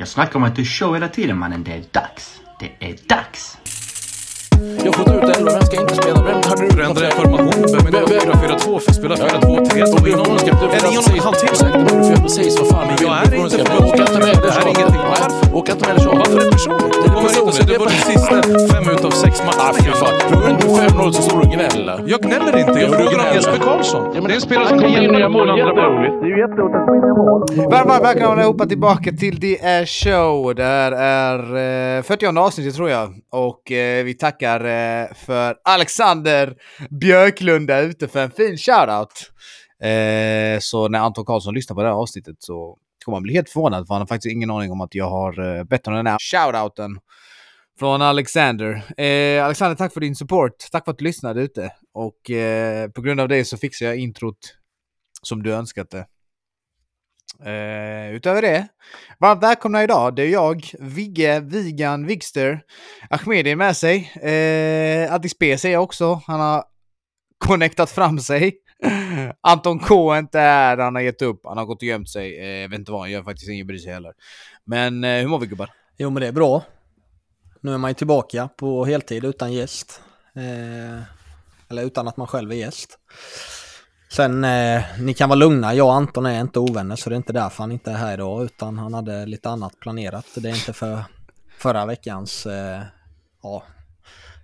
Jag snackar om att du show hela tiden mannen. Det är dags. Det är dags. Jag får ta ut elva, vem ska inte spela? Vem hade du Ändra formation. Vem är det? 4-4-2 för att spela 4-2-3. Om vi någon ska du Är det ingen precis halvtidsräkna men du får göra precis vad fan du vill. Jag är Du inte för- Åka inte med tjatet. Varför? Åka inte med tjatet. Varför är det personligt? Det kommer inte med. Det var de sista fem utav sex Ah, matcherna. fy fan. Tror du inte 5-0 så står du och gnäller? Jag gnäller inte. Jag du frågar om. Jesper Karlsson. Det är en spelare som kan göra nya mål andra mål. Varmt, välkomna allihopa tillbaka till The Air Show. Det här är eh, 40 avsnittet tror jag. Och eh, vi tackar eh, för Alexander Björklund där ute för en fin shoutout. Eh, så när Anton Karlsson lyssnar på det här avsnittet så kommer han bli helt förvånad för han har faktiskt ingen aning om att jag har eh, bett om den här shoutouten från Alexander. Eh, Alexander, tack för din support. Tack för att du lyssnade ute. Och eh, på grund av det så fixar jag introt som du önskat det. Uh, utöver det, varmt välkomna idag. Det är jag, Vigge, Vigan, Vigster, Ahmedi är med sig. Uh, Addis B ser jag också. Han har connectat fram sig. Anton K är inte här, han har gett upp. Han har gått och gömt sig. Uh, jag vet inte vad han gör faktiskt, ingen bryr sig heller. Men uh, hur mår vi gubbar? Jo men det är bra. Nu är man ju tillbaka på heltid utan gäst. Eller utan att man själv är gäst. Sen, eh, ni kan vara lugna, jag och Anton är inte ovänner så det är inte därför han inte är här idag utan han hade lite annat planerat. Det är inte för förra veckans eh, ja,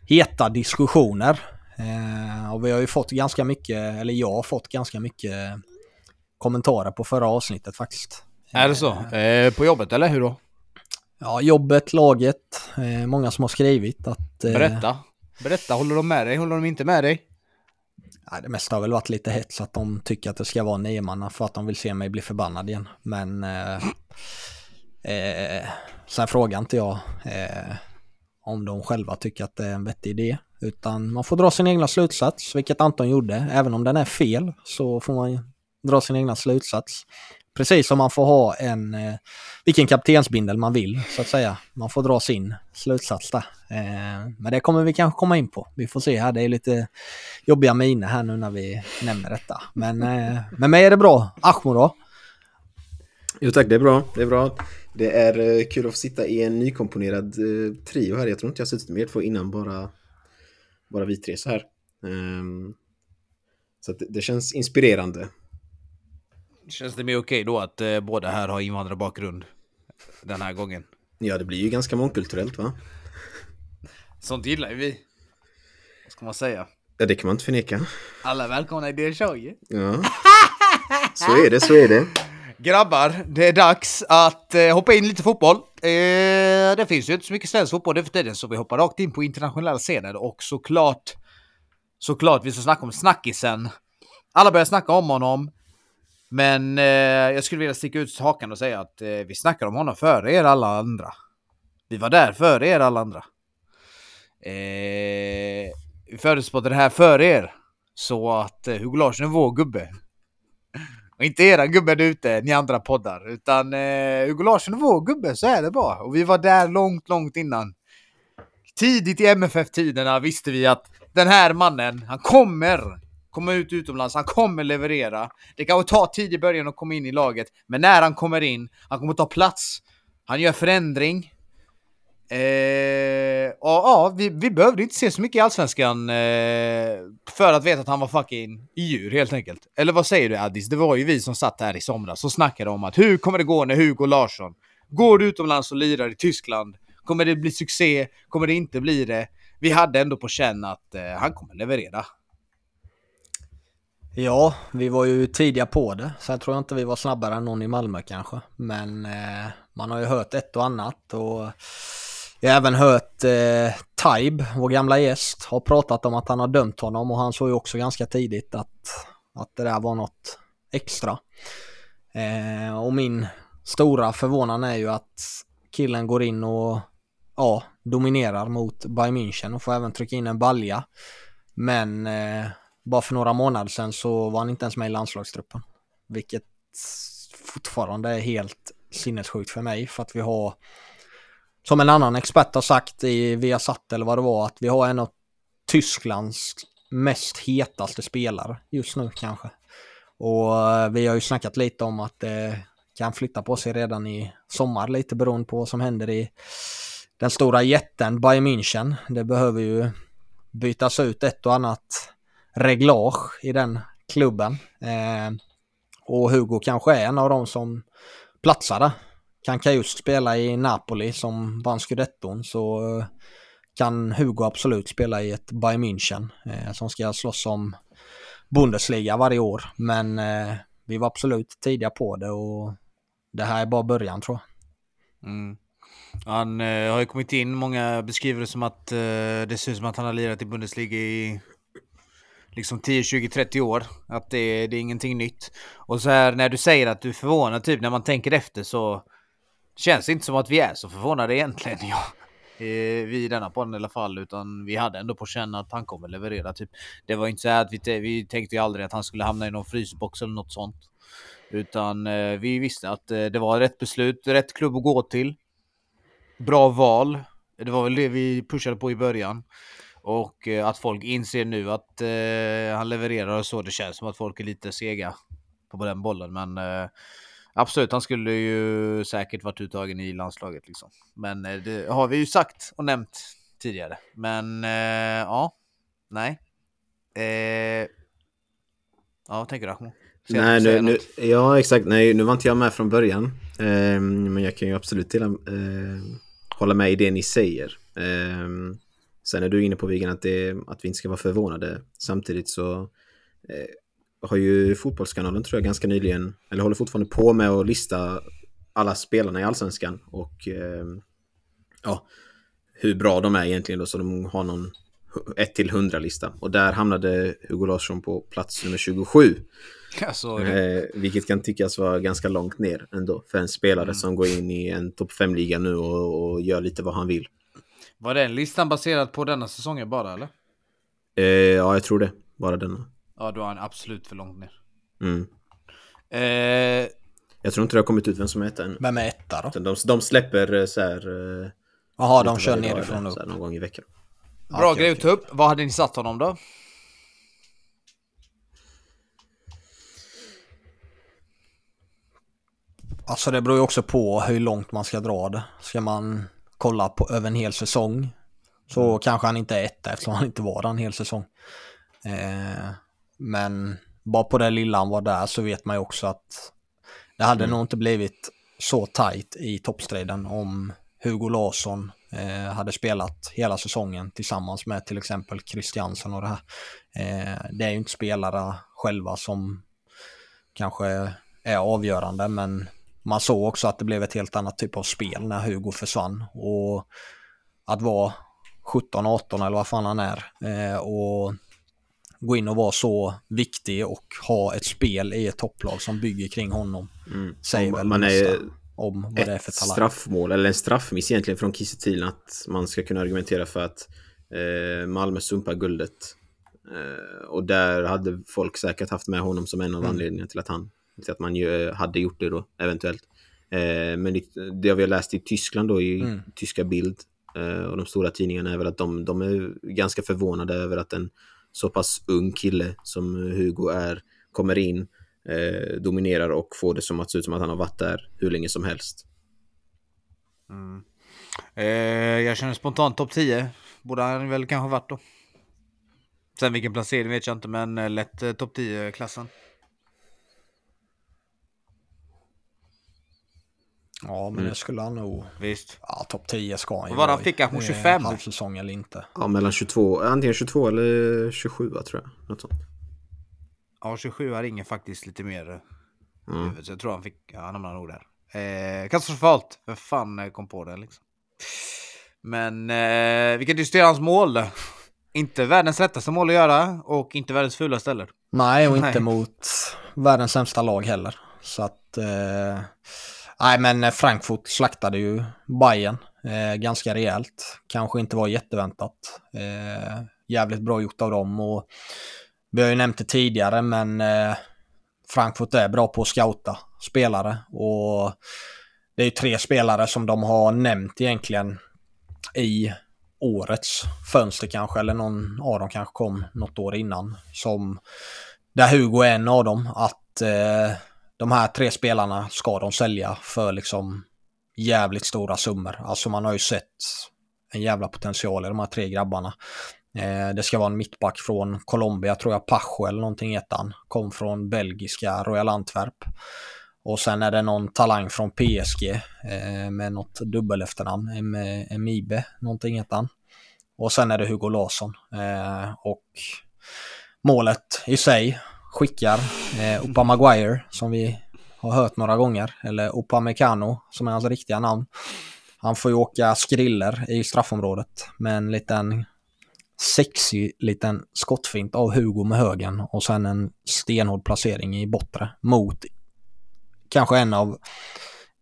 heta diskussioner. Eh, och vi har ju fått ganska mycket, eller jag har fått ganska mycket kommentarer på förra avsnittet faktiskt. Är det så? Eh, på jobbet eller hur då? Ja, jobbet, laget, eh, många som har skrivit att... Eh, Berätta. Berätta, håller de med dig? Håller de inte med dig? Ja, det mesta har väl varit lite hets att de tycker att det ska vara nio manna för att de vill se mig bli förbannad igen. Men eh, eh, sen frågar inte jag eh, om de själva tycker att det är en vettig idé. Utan man får dra sin egna slutsats, vilket Anton gjorde. Även om den är fel så får man dra sin egna slutsats. Precis som man får ha en, eh, vilken kaptensbindel man vill så att säga. Man får dra sin slutsats där. Eh, men det kommer vi kanske komma in på. Vi får se här, det är lite jobbiga miner här nu när vi nämner detta. Men eh, med mig är det bra. Ahmo då? Jo tack, det är bra. Det är bra. Det är eh, kul att få sitta i en nykomponerad eh, trio här. Jag tror inte jag har suttit med er två innan, bara, bara vi tre så här. Ehm, så det, det känns inspirerande. Känns det mer okej då att eh, båda här har invandrarbakgrund den här gången? Ja, det blir ju ganska mångkulturellt va? Sånt gillar ju vi. Vad ska man säga? Ja, det kan man inte förneka. Alla välkomna i det show ju. Ja. Så är det, så är det. Grabbar, det är dags att eh, hoppa in lite fotboll. Eh, det finns ju inte så mycket svensk fotboll nu för tiden så vi hoppar rakt in på internationella scener och såklart såklart vi ska snacka om snackisen. Alla börjar snacka om honom. Men eh, jag skulle vilja sticka ut hakan och säga att eh, vi snackar om honom före er alla andra. Vi var där före er alla andra. Eh, vi förutspådde det här före er. Så att eh, Hugo Larsson är vår gubbe. Och inte era gubbe där ute, ni andra poddar. Utan eh, Hugo Larsson är vår gubbe, så är det bara. Och vi var där långt, långt innan. Tidigt i MFF-tiderna visste vi att den här mannen, han kommer komma ut utomlands, han kommer leverera. Det kanske tar tid i början att komma in i laget, men när han kommer in, han kommer ta plats. Han gör förändring. Eh, och ja, vi, vi behövde inte se så mycket i Allsvenskan eh, för att veta att han var fucking djur helt enkelt. Eller vad säger du Addis? Det var ju vi som satt här i somras och snackade om att hur kommer det gå när Hugo Larsson går utomlands och lirar i Tyskland? Kommer det bli succé? Kommer det inte bli det? Vi hade ändå på känn att eh, han kommer leverera. Ja, vi var ju tidiga på det. Sen tror jag inte vi var snabbare än någon i Malmö kanske. Men eh, man har ju hört ett och annat. Och jag har även hört eh, Taib, vår gamla gäst, har pratat om att han har dömt honom. Och han såg ju också ganska tidigt att, att det där var något extra. Eh, och min stora förvånan är ju att killen går in och ja, dominerar mot Bayern München och får även trycka in en balja. Men eh, bara för några månader sedan så var han inte ens med i landslagstruppen. Vilket fortfarande är helt sinnessjukt för mig för att vi har som en annan expert har sagt i Viasat eller vad det var att vi har en av Tysklands mest hetaste spelare just nu kanske. Och eh, vi har ju snackat lite om att det kan flytta på sig redan i sommar lite beroende på vad som händer i den stora jätten Bayern München. Det behöver ju bytas ut ett och annat reglage i den klubben. Eh, och Hugo kanske är en av de som platsar där. Kan Kajus spela i Napoli som vann scudetton så eh, kan Hugo absolut spela i ett Bayern München eh, som ska slåss om Bundesliga varje år. Men eh, vi var absolut tidiga på det och det här är bara början tror jag. Mm. Han eh, har ju kommit in, många beskriver det som att eh, det ser ut som att han har lirat i Bundesliga i liksom 10, 20, 30 år. Att det, det är ingenting nytt. Och så här när du säger att du är förvånad, typ när man tänker efter så känns det inte som att vi är så förvånade egentligen. Ja. Eh, vi i denna podden i alla fall, utan vi hade ändå på känn att han kommer leverera. Typ. Det var inte så här att vi, vi tänkte ju aldrig att han skulle hamna i någon frysbox eller något sånt. Utan eh, vi visste att eh, det var rätt beslut, rätt klubb att gå till. Bra val. Det var väl det vi pushade på i början. Och eh, att folk inser nu att eh, han levererar och så. Det känns som att folk är lite sega på den bollen. Men eh, absolut, han skulle ju säkert varit uttagen i landslaget. Liksom. Men eh, det har vi ju sagt och nämnt tidigare. Men eh, ja, nej. Eh, ja, vad tänker du Ahmo? Nej, nu, nu, ja exakt. Nej, nu var inte jag med från början. Eh, men jag kan ju absolut till, hålla med i det ni säger. Eh, sen är du inne på Wigan att, det, att vi inte ska vara förvånade. Samtidigt så eh, har ju Fotbollskanalen tror jag ganska nyligen, eller håller fortfarande på med att lista alla spelarna i Allsvenskan och eh, ja, hur bra de är egentligen då, så de har någon 1 till 100 lista. Och där hamnade Hugo Larsson på plats nummer 27. Alltså, det- Eh, vilket kan tyckas vara ganska långt ner ändå för en spelare Mm. som går in i en topp 5-liga nu och, och gör lite vad han vill. Var den listan baserad på denna säsongen bara eller? Eh, ja, jag tror det. Bara denna. Ja, då är han absolut för långt ner. Mm. Eh, Jag tror inte det har kommit ut vem som är etta än. Vem är etta då? De, de släpper eh, så här... eh, Jaha, de kör nerifrån upp. någon gång i veckan. bra Okej, grej att ta upp. Vad hade ni satt honom då? Alltså det beror ju också på hur långt man ska dra det. Ska man kolla på över en hel säsong så kanske han inte är etta eftersom han inte var där en hel säsong. Eh, men bara på det lilla han var där så vet man ju också att det hade nog inte blivit så tajt i toppstriden om Hugo Larsson eh, hade spelat hela säsongen tillsammans med till exempel Christiansen och det här. Eh, det är ju inte spelare själva som kanske är avgörande men man såg också att det blev ett helt annat typ av spel när Hugo försvann. Och att vara 17, 18 eller vad fan han är eh, och gå in och vara så viktig och ha ett spel i ett topplag som bygger kring honom. Mm. Säger väl man är om vad det är för ett talang. straffmål, eller en straffmiss egentligen från Kiese att man ska kunna argumentera för att eh, Malmö sumpar guldet. Eh, och där hade folk säkert haft med honom som en av Mm. anledningarna till att han till att man ju, eh, hade gjort det då, eventuellt. Eh, men det, det vi har läst i Tyskland då, i Mm. tyska bild eh, och de stora tidningarna är väl att de, de är ganska förvånade över att en så pass ung kille som Hugo är kommer in, eh, dominerar och får det som att se ut som att han har varit där hur länge som helst. Eh, jag känner spontant topp 10. Borde han väl kanske varit då. Sen vilken placering vet jag inte, men eh, lätt topp 10-klassen. Ja, men det skulle han nog... Visst. Ja, topp 10 ska han ju Vad vara han i. fick? Han på Eh, 25? Halvsäsong eller inte. Ja, mellan 22, antingen 22 eller 27 tror jag. Något sånt. Ja, 27 har ingen faktiskt lite mer Mm. så jag tror han fick, ja, han hamnade nog där. Eh, katastrofalt, för fan eh, kom på det liksom. Men eh, vi kan diskutera hans mål. Inte världens lättaste mål att göra och inte världens fulaste heller. Nej, och Nej. inte mot världens sämsta lag heller. Så att... Eh, nej, men eh, Frankfurt slaktade ju Bayern eh, ganska rejält. Kanske inte var jätteväntat. Eh, jävligt bra gjort av dem och vi har ju nämnt det tidigare, men eh, Frankfurt är bra på att scouta spelare och det är ju tre spelare som de har nämnt egentligen i årets fönster kanske, eller någon av dem kanske kom något år innan. Som, där Hugo är en av dem, att eh, de här tre spelarna ska de sälja för liksom jävligt stora summor. Alltså man har ju sett en jävla potential i de här tre grabbarna. Eh, det ska vara en mittback från Colombia, tror jag, Pacho eller någonting heter han. Kom från belgiska Royal Antwerp. Och sen är det någon talang från PSG eh, med något dubbel efternamn. Em- Emibe, någonting heter han. Och sen är det Hugo Larsson. Eh, och målet i sig skickar eh, Opa Maguire som vi har hört några gånger. Eller Opa Mecano som är hans riktiga namn. Han får ju åka skriller i straffområdet med en liten sexig liten skottfint av Hugo med högen och sen en stenhård placering i bortre mot kanske en av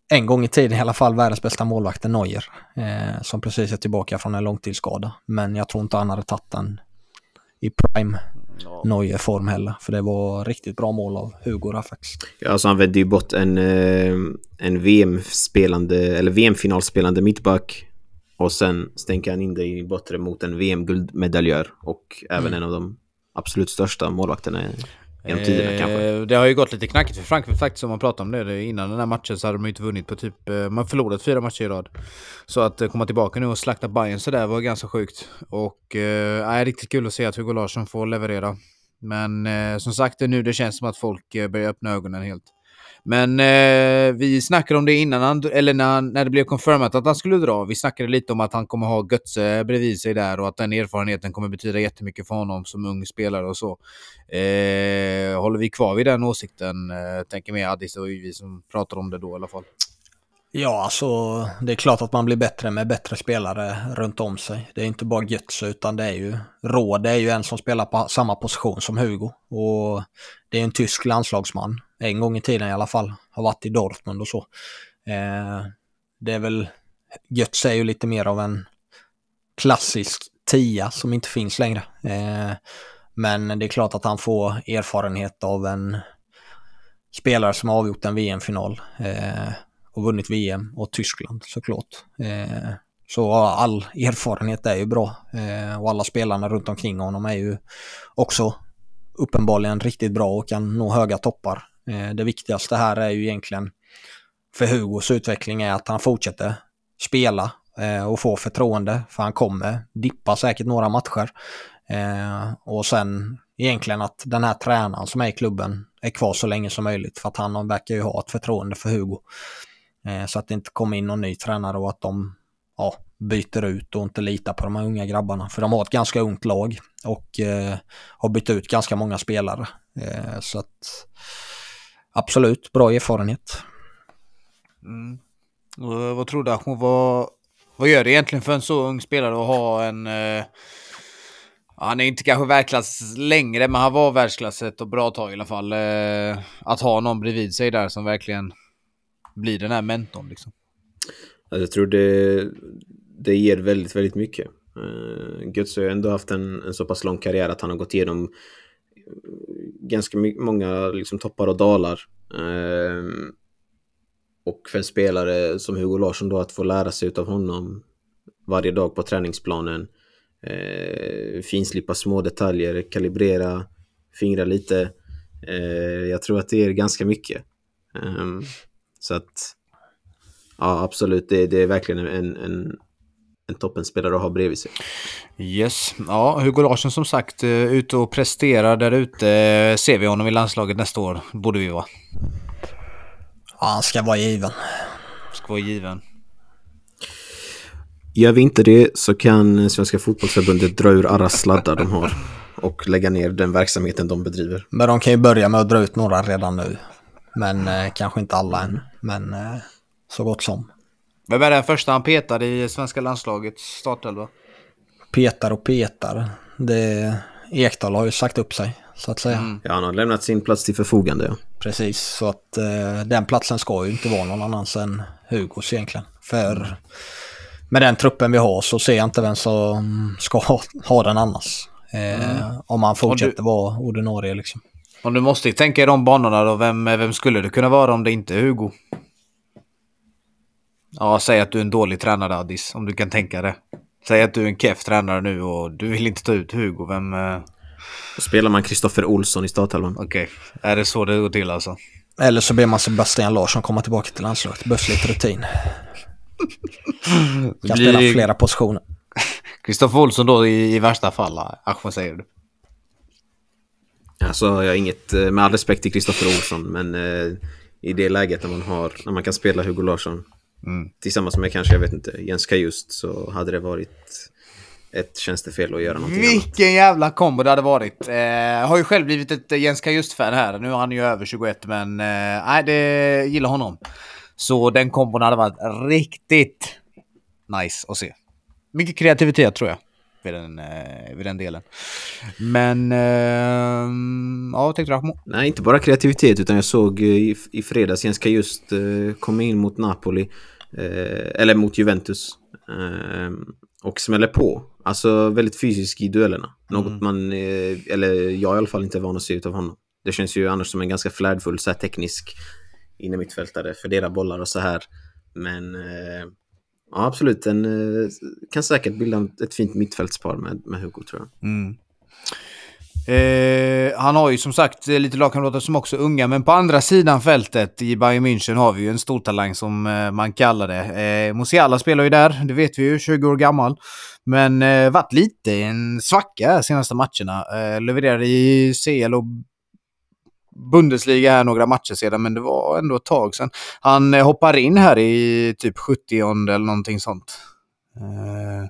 en gång i tiden i alla fall världens bästa målvakter Neuer. Eh, som precis är tillbaka från en långtidsskada. Men jag tror inte han hade tagit den i prime Neuer-form heller. För det var riktigt bra mål av Hugo faktiskt. Ja, alltså han vände ju bort en, eh, en VM-spelande, eller VM-finalspelande mittback. Och sen stänker han in det i bortre mot en VM-guldmedaljör. Och även en av de absolut största målvakterna genom tiderna kanske. Eh, Det har ju gått lite knackigt för Frankfurt faktiskt om man pratar om det. Innan den här matchen så hade de ju inte vunnit på typ... eh, Man förlorat fyra matcher i rad. Så att eh, komma tillbaka nu och slakta Bayern sådär var ganska sjukt. Och eh, är riktigt kul att se att Hugo Larsson får leverera. Men eh, som sagt, det är nu det känns som att folk eh, börjar öppna ögonen helt. Men eh, vi snackade om det innan, han, eller när, han- när det blev confirmat att han skulle dra. Vi snackade lite om att han kommer ha Götze bredvid sig där och att den erfarenheten kommer betyda jättemycket för honom som ung spelare och så. Eh, håller vi kvar vid den åsikten? Eh, tänker mer Addis och vi som pratar om det då i alla fall. Ja, alltså det är klart att man blir bättre med bättre spelare runt om sig. Det är inte bara Götze utan det är ju Råd är ju en som spelar på samma position som Hugo. Och det är en tysk landslagsman. En gång i tiden i alla fall. Har varit i Dortmund och så. Eh, det är väl Götze är ju lite mer av en klassisk tia som inte finns längre. Eh, men det är klart att han får erfarenhet av en spelare som har avgjort en VM-final. Eh, och vunnit VM och Tyskland såklart. Eh, så all erfarenhet är ju bra eh, och alla spelarna runt omkring honom är ju också uppenbarligen riktigt bra och kan nå höga toppar. Eh, det viktigaste här är ju egentligen för Hugos utveckling är att han fortsätter spela eh, och få förtroende för han kommer dippa säkert några matcher. Eh, och sen egentligen att den här tränaren som är i klubben är kvar så länge som möjligt för att han verkar ju ha ett förtroende för Hugo. Eh, så att det inte kommer in någon ny tränare och att de ja, byter ut och inte litar på de här unga grabbarna. För de har ett ganska ungt lag och eh, har bytt ut ganska många spelare. Eh, så att absolut, bra erfarenhet. Mm. Och eh, vad tror du Ahmed, vad, vad gör det egentligen för en så ung spelare att ha en... Eh, han är inte kanske världsklass längre, men han var världsklass ett och bra tag i alla fall. Eh, att ha någon bredvid sig där som verkligen blir den här mentorn liksom. Alltså, jag tror det, det ger väldigt, väldigt mycket. Eh, uh, Götze har ju ändå haft en, en så pass lång karriär att han har gått igenom eh, ganska många liksom, toppar och dalar. Eh, och för en spelare som Hugo Larsson då att få lära sig av honom varje dag på träningsplanen. Eh, finslipa små detaljer, kalibrera, fingra lite. Eh, jag tror att det är ganska mycket. Ehm, så att Ja, absolut. Det, det är verkligen en, en, en toppenspelare att ha bredvid sig. Yes, ja Hugo Larsson som sagt eh, ute och presterar där ute. Eh, Ser vi honom i landslaget nästa år? Borde vi vara. Ja, han ska vara given. Ska vara given. Gör vi inte det så kan Svenska Fotbollförbundet dra ur alla sladdar de har och lägga ner den verksamheten de bedriver. Men de kan ju börja med att dra ut några redan nu. Men eh, kanske inte alla än. Men eh, så gott som. Vem är den första han petade i svenska landslagets startelva? Petar och petar. Det, Ekdal har ju sagt upp sig, så att säga. Ja, han har lämnat sin plats till förfogande. Ja. Precis, så att eh, den platsen ska ju inte vara någon annans än Hugos egentligen. För med den truppen vi har så ser jag inte vem som ska ha, ha den annars. Eh, Om han fortsätter vara ordinarie liksom. Om du måste tänka i de banorna då, vem, vem skulle det kunna vara om det inte är Hugo? Ja, säg att du är en dålig tränare Addis, om du kan tänka det. Säg att du är en keff tränare nu och du vill inte ta ut Hugo, vem... eh, Då spelar man Kristoffer Olsson i startelvan. Okej, är det så det går till alltså? Eller så ber man Sebastian Larsson komma tillbaka till landslaget. Det behövs lite rutin. Kan blir- spela flera positioner. Kristoffer Olsson då i, i värsta fall. Ach, vad säger du? Alltså, jag har inget, eh, med all respekt till Kristoffer Olsson, men eh, i det läget när man har, när man kan spela Hugo Larsson tillsammans med kanske, jag vet inte, Jens Kajust så hade det varit ett tjänstefel att göra någonting annat. Vilken jävla kombo det hade varit. Eh, har ju själv blivit ett eh, Jens Kajust-fan här. Nu är han ju över 21, men eh, nej, det gillar honom. Så den kombon hade varit riktigt nice att se. Mycket kreativitet tror jag. Vid den, eh, vid den delen. Men... Eh, ja, tänkte Rahmo? Nej, inte bara kreativitet utan jag såg eh, i, i fredags Jens Kajust eh, komma in mot Napoli. Eh, eller mot Juventus. Eh, och smäller på. Alltså väldigt fysisk i duellerna. Något man, eh, eller jag i alla fall inte är van att se ut av honom. Det känns ju annars som en ganska flärdfull, så här teknisk inne mittfältare, fördela bollar och så här. Men ja, absolut, eh, kan säkert bilda ett fint mittfältspar med, med Hugo tror jag. Eh, han har ju som sagt eh, lite lagkamrater som också är unga, men på andra sidan fältet i Bayern München har vi ju en stor talang som eh, man kallar det. Eh, Musiala spelar ju där, det vet vi ju, 20 år gammal. Men eh, varit lite i en svacka senaste matcherna. Eh, levererade i CL och Bundesliga här några matcher sedan, men det var ändå ett tag sedan. Han eh, hoppar in här i typ 70 eller någonting sånt. Eh,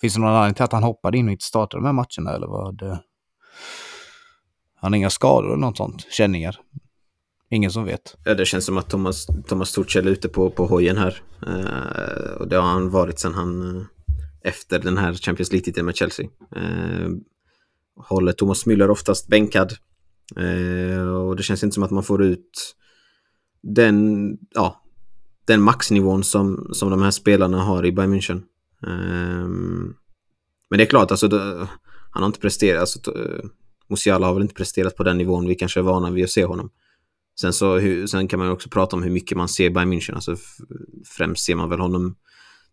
finns det någon anledning till att han hoppade in och inte startade de här matcherna eller vad? Han har inga skador eller något sånt? Känningar? Ingen som vet. Ja, det känns som att Thomas, Thomas Torssell är ute på, på hojen här. Eh, och det har han varit sedan han, eh, efter den här Champions League-titeln med Chelsea. Eh, håller Thomas Müller oftast bänkad. Eh, och det känns inte som att man får ut den, ja, den maxnivån som, som de här spelarna har i Bayern München. Eh, men det är klart, alltså, det, han har inte presterat, alltså, Musiala har väl inte presterat på den nivån vi kanske är vana vid att se honom. Sen, så, hur, sen kan man ju också prata om hur mycket man ser Bayern München. Alltså, främst ser man väl honom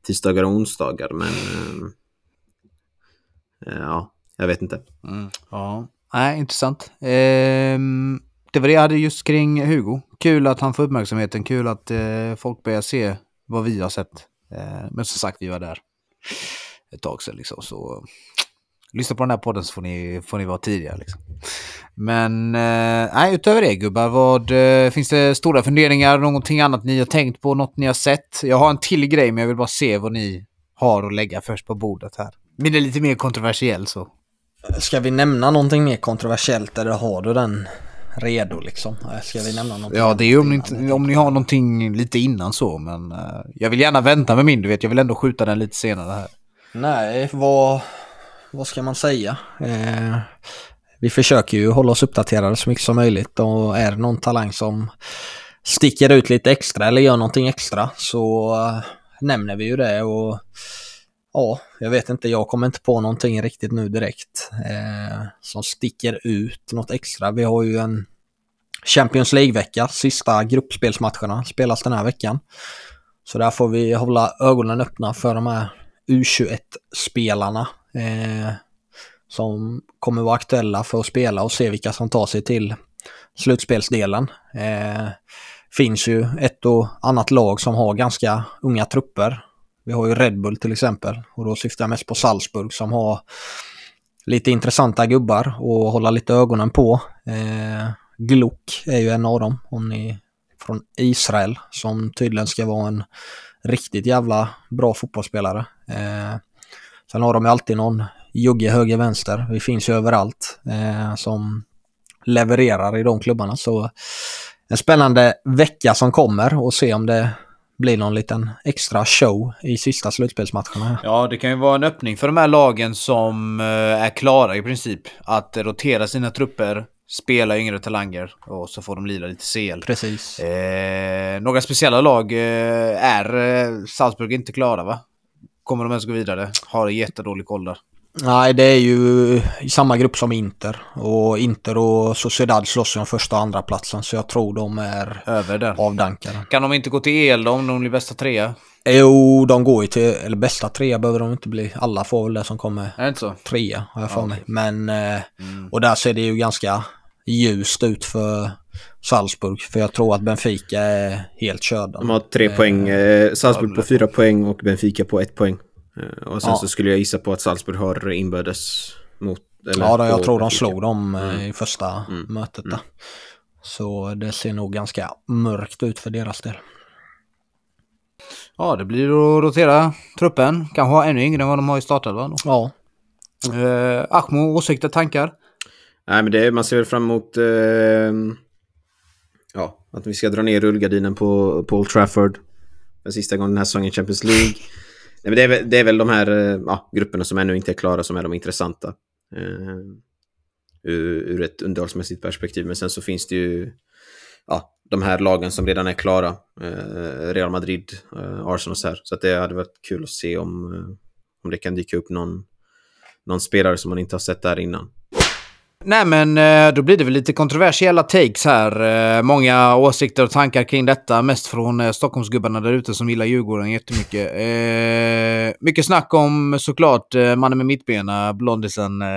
tisdagar och onsdagar, men... Eh, eh ja, jag vet inte. Mm. Ja, nej, intressant. Ehm, det var det jag hade just kring Hugo. Kul att han får uppmärksamheten, kul att eh, folk börjar se vad vi har sett. Eh, men som sagt, vi var där ett tag sedan liksom, så lyssna på den här podden så får ni, får ni vara tidiga. Liksom. Men eh, utöver det gubbar, vad, eh, finns det stora funderingar, någonting annat ni har tänkt på, något ni har sett? Jag har en till grej, men jag vill bara se vad ni har att lägga först på bordet här. Det är lite mer kontroversiellt så. Ska vi nämna någonting mer kontroversiellt eller har du den redo liksom? Ska vi nämna någonting Ja, det är ju om ni, om ni har någonting lite innan så, men eh, jag vill gärna vänta med min, du vet. Jag vill ändå skjuta den lite senare här. Nej, vad, vad ska man säga? Eh, vi försöker ju hålla oss uppdaterade så mycket som möjligt och är det någon talang som sticker ut lite extra eller gör någonting extra så eh, nämner vi ju det och ja, jag vet inte, jag kommer inte på någonting riktigt nu direkt eh, som sticker ut något extra. Vi har ju en Champions League-vecka, sista gruppspelsmatcherna spelas den här veckan. Så där får vi hålla ögonen öppna för de här U21-spelarna eh, som kommer vara aktuella för att spela och se vilka som tar sig till slutspelsdelen. Eh, finns ju ett och annat lag som har ganska unga trupper. Vi har ju Red Bull till exempel och då syftar jag mest på Salzburg som har lite intressanta gubbar att hålla lite ögonen på. Eh, Gluck är ju en av dem, om ni från Israel, som tydligen ska vara en riktigt jävla bra fotbollsspelare. Eh, sen har de ju alltid någon jugge höger vänster. Vi finns ju överallt eh, som levererar i de klubbarna. Så en spännande vecka som kommer och se om det blir någon liten extra show i sista slutspelsmatcherna. Ja, det kan ju vara en öppning för de här lagen som eh, är klara i princip. Att rotera sina trupper, spela yngre talanger och så får de lira lite CL. Precis. Eh, några speciella lag eh, är eh, Salzburg inte klara va? Kommer de ens gå vidare? Har jättedålig koll där. Nej, det är ju i samma grupp som Inter. Och Inter och Sociedad slåss om första och andra platsen så jag tror de är Över där. avdankade. Kan de inte gå till EL om de blir bästa trea? Jo, de går ju till, eller bästa trea behöver de inte bli. Alla får väl det som kommer Är det inte så? trea har jag för Ja, mig. Men, eh, Mm. och där ser det ju ganska ljust ut för Salzburg. För jag tror att Benfica är helt körda. De har tre poäng. Eh, Salzburg på fyra poäng och Benfica på ett poäng. Eh, och sen Ja. så skulle jag gissa på att Salzburg har inbördes mot... eller Ja, då, jag tror de Benfica. slog dem eh, Mm. i första Mm. mötet där. Så det ser nog ganska mörkt ut för deras del. Ja, det blir att rotera truppen. Kanske ha ännu yngre än vad de har i startelvan. Ja, Eh, Ahmo, åsikter, tankar? Nej, men det, man ser väl fram emot... Eh, ja, att vi ska dra ner rullgardinen på, på Old Trafford. Den sista gången den här säsongen i Champions League. Nej, men det, är, väl- det är väl de här eh, ja, grupperna som ännu inte är klara som är de intressanta. Uh, ur, ur ett underhållsmässigt perspektiv. Men sen så finns det ju ja, de här lagen som redan är klara. Uh, Real Madrid, uh, Arsenal och så här. Så att det hade varit kul att se om, om det kan dyka upp någon, någon spelare som man inte har sett där innan. Nej, men eh, då blir det väl lite kontroversiella takes här. Eh, många åsikter och tankar kring detta. Mest från eh, Stockholmsgubbarna där ute som gillar Djurgården jättemycket. Eh, mycket snack om såklart mannen med mittbena, blondisen eh,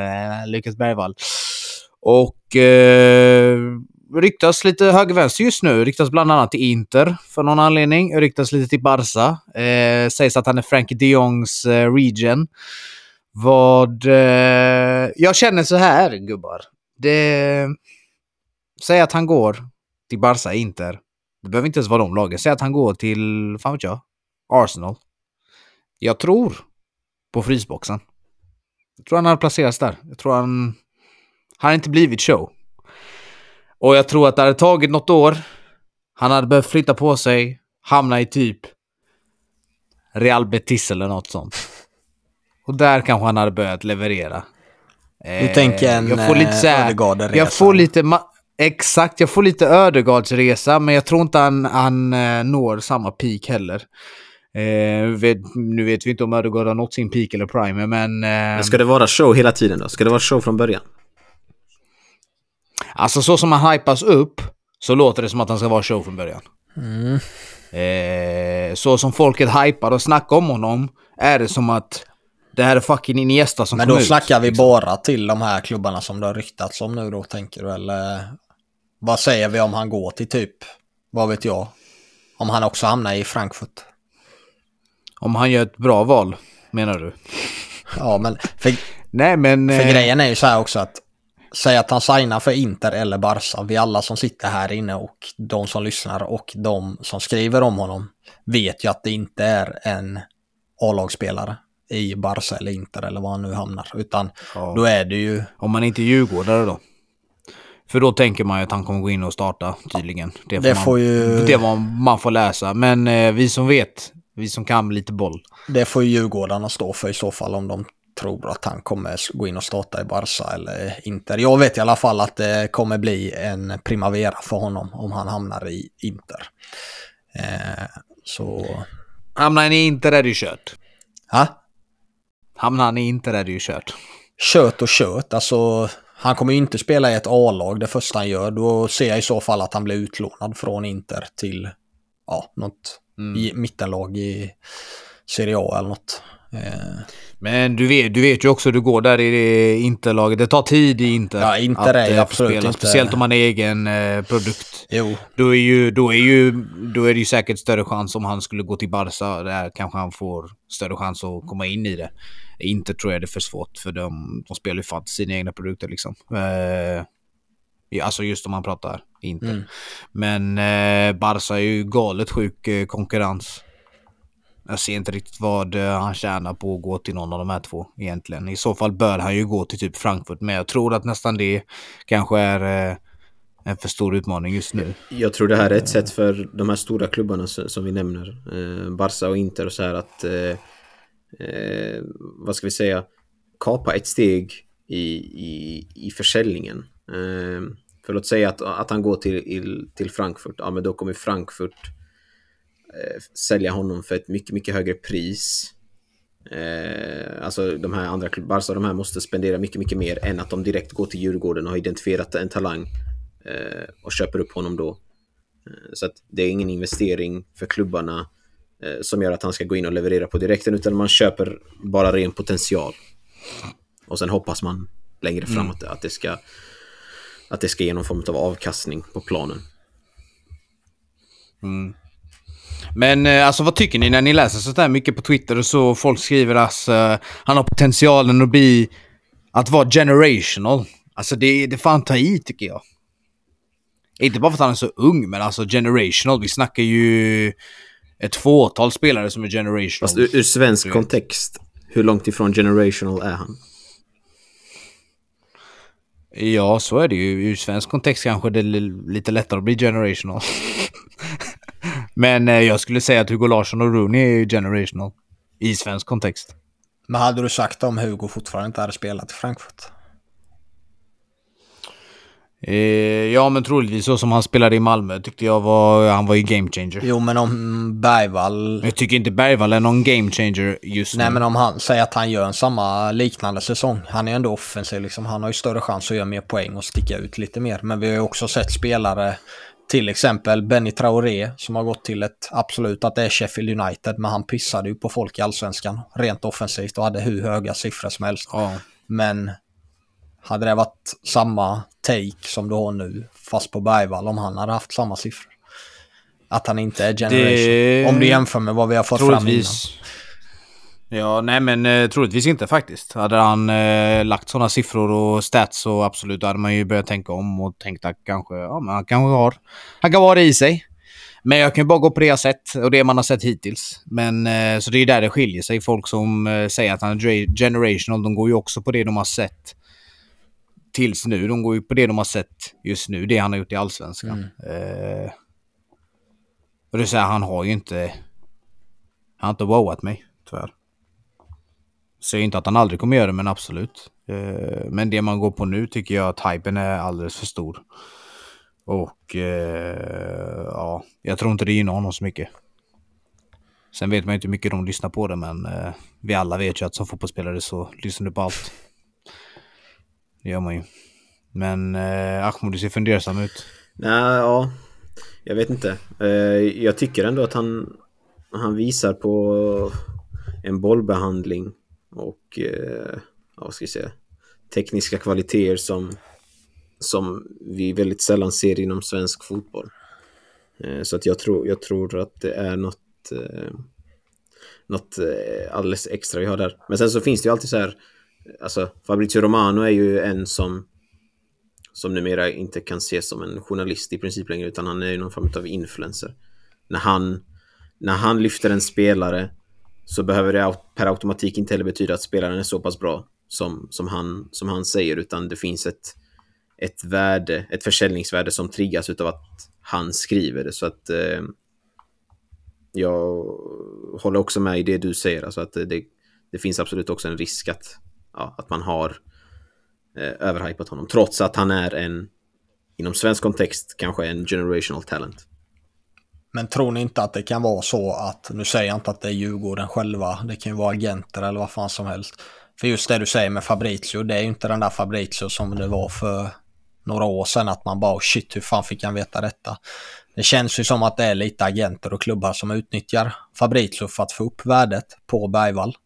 Lukas Bergvall. Och eh, ryktas lite höger-vänster just nu. Ryktas bland annat till Inter för någon anledning. Ryktas lite till Barca. Eh, sägs att han är Frankie de Jongs eh, region. Vad... Eh, jag känner så här, gubbar. Det... Säg att han går till Barca, Inter. Det behöver inte ens vara de lagen. Säg att han går till, fan vet jag, Arsenal. Jag tror på frysboxen. Jag tror han hade placerats där. Jag tror han... Han har inte blivit show. Och jag tror att det hade tagit något år. Han hade behövt flytta på sig, hamna i typ Real Betis eller något sånt. Och där kanske han hade börjat leverera. du Eh, tänker en jag får lite så här, Ödegaard-resa. Jag får lite... Exakt, jag får lite Ödegaardsresa, men jag tror inte han, han eh, når samma peak heller. Eh, vet, nu vet vi inte om Ödegaard har nått sin peak eller prime, men... Eh, Men ska det vara show hela tiden då? Ska det vara show från början? Alltså så som han hypas upp så låter det som att han ska vara show från början. Mm. Eh, så som folket hypar och snackar om honom är det som att det här är fucking Iniesta som Men kom då ut. snackar vi bara till de här klubbarna som det har ryktats om nu då, tänker du? Eller vad säger vi om han går till typ, vad vet jag? Om han också hamnar i Frankfurt? Om han gör ett bra val, menar du? Ja, men för, Nej, men... för eh, grejen är ju så här också att säg att han signar för Inter eller Barca. Vi alla som sitter här inne och de som lyssnar och de som skriver om honom vet ju att det inte är en A-lagsspelare i Barca eller Inter eller var han nu hamnar. Utan Ja. då är det ju Om man inte är djurgårdare då? För då tänker man ju att han kommer gå in och starta tydligen. Det får, Det man, får ju- det man får läsa. Men eh, vi som vet, vi som kan lite boll. Det får ju Djurgårdarna stå för i så fall om de tror att han kommer gå in och starta i Barca eller Inter. Jag vet i alla fall att det kommer bli en primavera för honom om han hamnar i Inter. Eh, så... Hamnar han i Inter är det ju kört. Ha? Hamnar han i Inter är det ju kört. Kött och kött, alltså han kommer ju inte spela i ett A-lag det första han gör. Då ser jag i så fall att han blir utlånad från Inter till ja, något i, mittenlag i Serie A eller något. Eh, Men du vet, du vet ju också hur det går där i det Interlaget. Det tar tid i Inter. Ja, Inter är ju eh, absolut spela, inte- Speciellt om man är egen eh, produkt. jo, Då är, ju, då, är ju, då är det ju säkert större chans om han skulle gå till Barca. Där kanske han får större chans att komma in i det. Inte tror jag det är för svårt för de, de spelar ju fan sina egna produkter liksom. Eh, alltså just om man pratar Inter. Mm. Men eh, Barca är ju galet sjuk eh, konkurrens. Jag ser inte riktigt vad eh, han tjänar på att gå till någon av de här två egentligen. I så fall bör han ju gå till typ Frankfurt. Men jag tror att nästan det kanske är eh, en för stor utmaning just nu. Jag tror det här är ett sätt för de här stora klubbarna som vi nämner, eh, Barca och Inter och så här att, eh, eh, vad ska vi säga, kapa ett steg i, i, i försäljningen. Eh, för låt säga att, att han går till, till, Frankfurt, ja men då kommer Frankfurt eh, sälja honom för ett mycket, mycket högre pris. Eh, alltså de här andra klubbarna, de här måste spendera mycket, mycket mer än att de direkt går till Djurgården och har identifierat en talang eh, och köper upp honom då. Eh, Så att det är ingen investering för klubbarna eh, som gör att han ska gå in och leverera på direkten utan man köper bara ren potential. Och sen hoppas man längre fram att, att, det ska, att det ska ge någon form av avkastning på planen. Mm. Men eh, alltså vad tycker ni när ni läser sånt här mycket på Twitter och så folk skriver att eh, han har potentialen att bli, att vara generational. Alltså det, det fan ta i tycker jag. Inte bara för att han är så ung, men alltså generational. Vi snackar ju ett fåtal spelare som är generational. Fast ur, ur svensk kontext, hur långt ifrån generational är han? Ja, så är det ju. Ur svensk kontext kanske det är li- lite lättare att bli generational. Men eh, jag skulle säga att Hugo Larsson och Rooney är generational. I svensk kontext. Men hade du sagt om Hugo fortfarande inte hade spelat i Frankfurt? Eh, ja, men troligtvis så som han spelade i Malmö tyckte jag var... Han var ju game changer. Jo, men om Bergvall... Jag tycker inte Bergvall är någon game changer just Nej, nu. men om han säger att han gör en samma liknande säsong. Han är ändå offensiv liksom. Han har ju större chans att göra mer poäng och sticka ut lite mer. Men vi har ju också sett spelare, till exempel Benny Traoré, som har gått till ett absolut att det är Sheffield United, men han pissade ju på folk i allsvenskan rent offensivt och hade hur höga siffror som helst. Ja. Men hade det varit samma take som du har nu, fast på Bergvall, om han hade haft samma siffror? Att han inte är generation. Det- Om du jämför med vad vi har fått fram innan. Ja, nej men eh, troligtvis inte faktiskt. Hade han eh, lagt sådana siffror och stats så absolut, då hade man ju börjat tänka om och tänkt att kanske, ja men han kanske har, han kan vara det i sig. Men jag kan ju bara gå på det jag sett och det man har sett hittills. Men eh, så det är ju där det skiljer sig. Folk som eh, säger att han är generational, de går ju också på det de har sett tills nu. De går ju på det de har sett just nu, det han har gjort i Allsvenskan. Eh, och det säger han har ju inte... Han har inte wowat mig, tyvärr. Säger inte att han aldrig kommer göra det, men absolut. Eh, men det man går på nu tycker jag att hypen är alldeles för stor. Och eh, ja, jag tror inte det gynnar honom så mycket. Sen vet man ju inte hur mycket de lyssnar på det, men eh, vi alla vet ju att som fotbollsspelare så lyssnar du på allt. Det gör man ju. Men eh, Ahmed, du ser fundersam ut. Nej, ja. Jag vet inte. Eh, Jag tycker ändå att han, han visar på en bollbehandling och eh, vad ska jag säga, tekniska kvaliteter som, som vi väldigt sällan ser inom svensk fotboll. Eh, Så att jag tror, jag tror att det är något, eh, något eh, alldeles extra vi har där. Men sen så finns det ju alltid så här, alltså Fabrizio Romano är ju en som som numera inte kan ses som en journalist i princip längre utan han är ju någon form av influencer. När han, när han lyfter en spelare så behöver det per automatik inte heller betyda att spelaren är så pass bra som, som, han, som han säger utan det finns ett, ett värde, ett försäljningsvärde som triggas utav att han skriver det så att eh, jag håller också med i det du säger alltså att det, det finns absolut också en risk att, ja, att man har eh, överhypat honom. Trots att han är en, inom svensk kontext, kanske en generational talent. Men tror ni inte att det kan vara så att, nu säger jag inte att det är Djurgården själva, det kan ju vara agenter eller vad fan som helst. För just det du säger med Fabrizio, det är ju inte den där Fabrizio som det var för några år sedan att man bara oh shit hur fan fick han veta detta? Det känns ju som att det är lite agenter och klubbar som utnyttjar Fabrizio för att få upp värdet på Bergvall.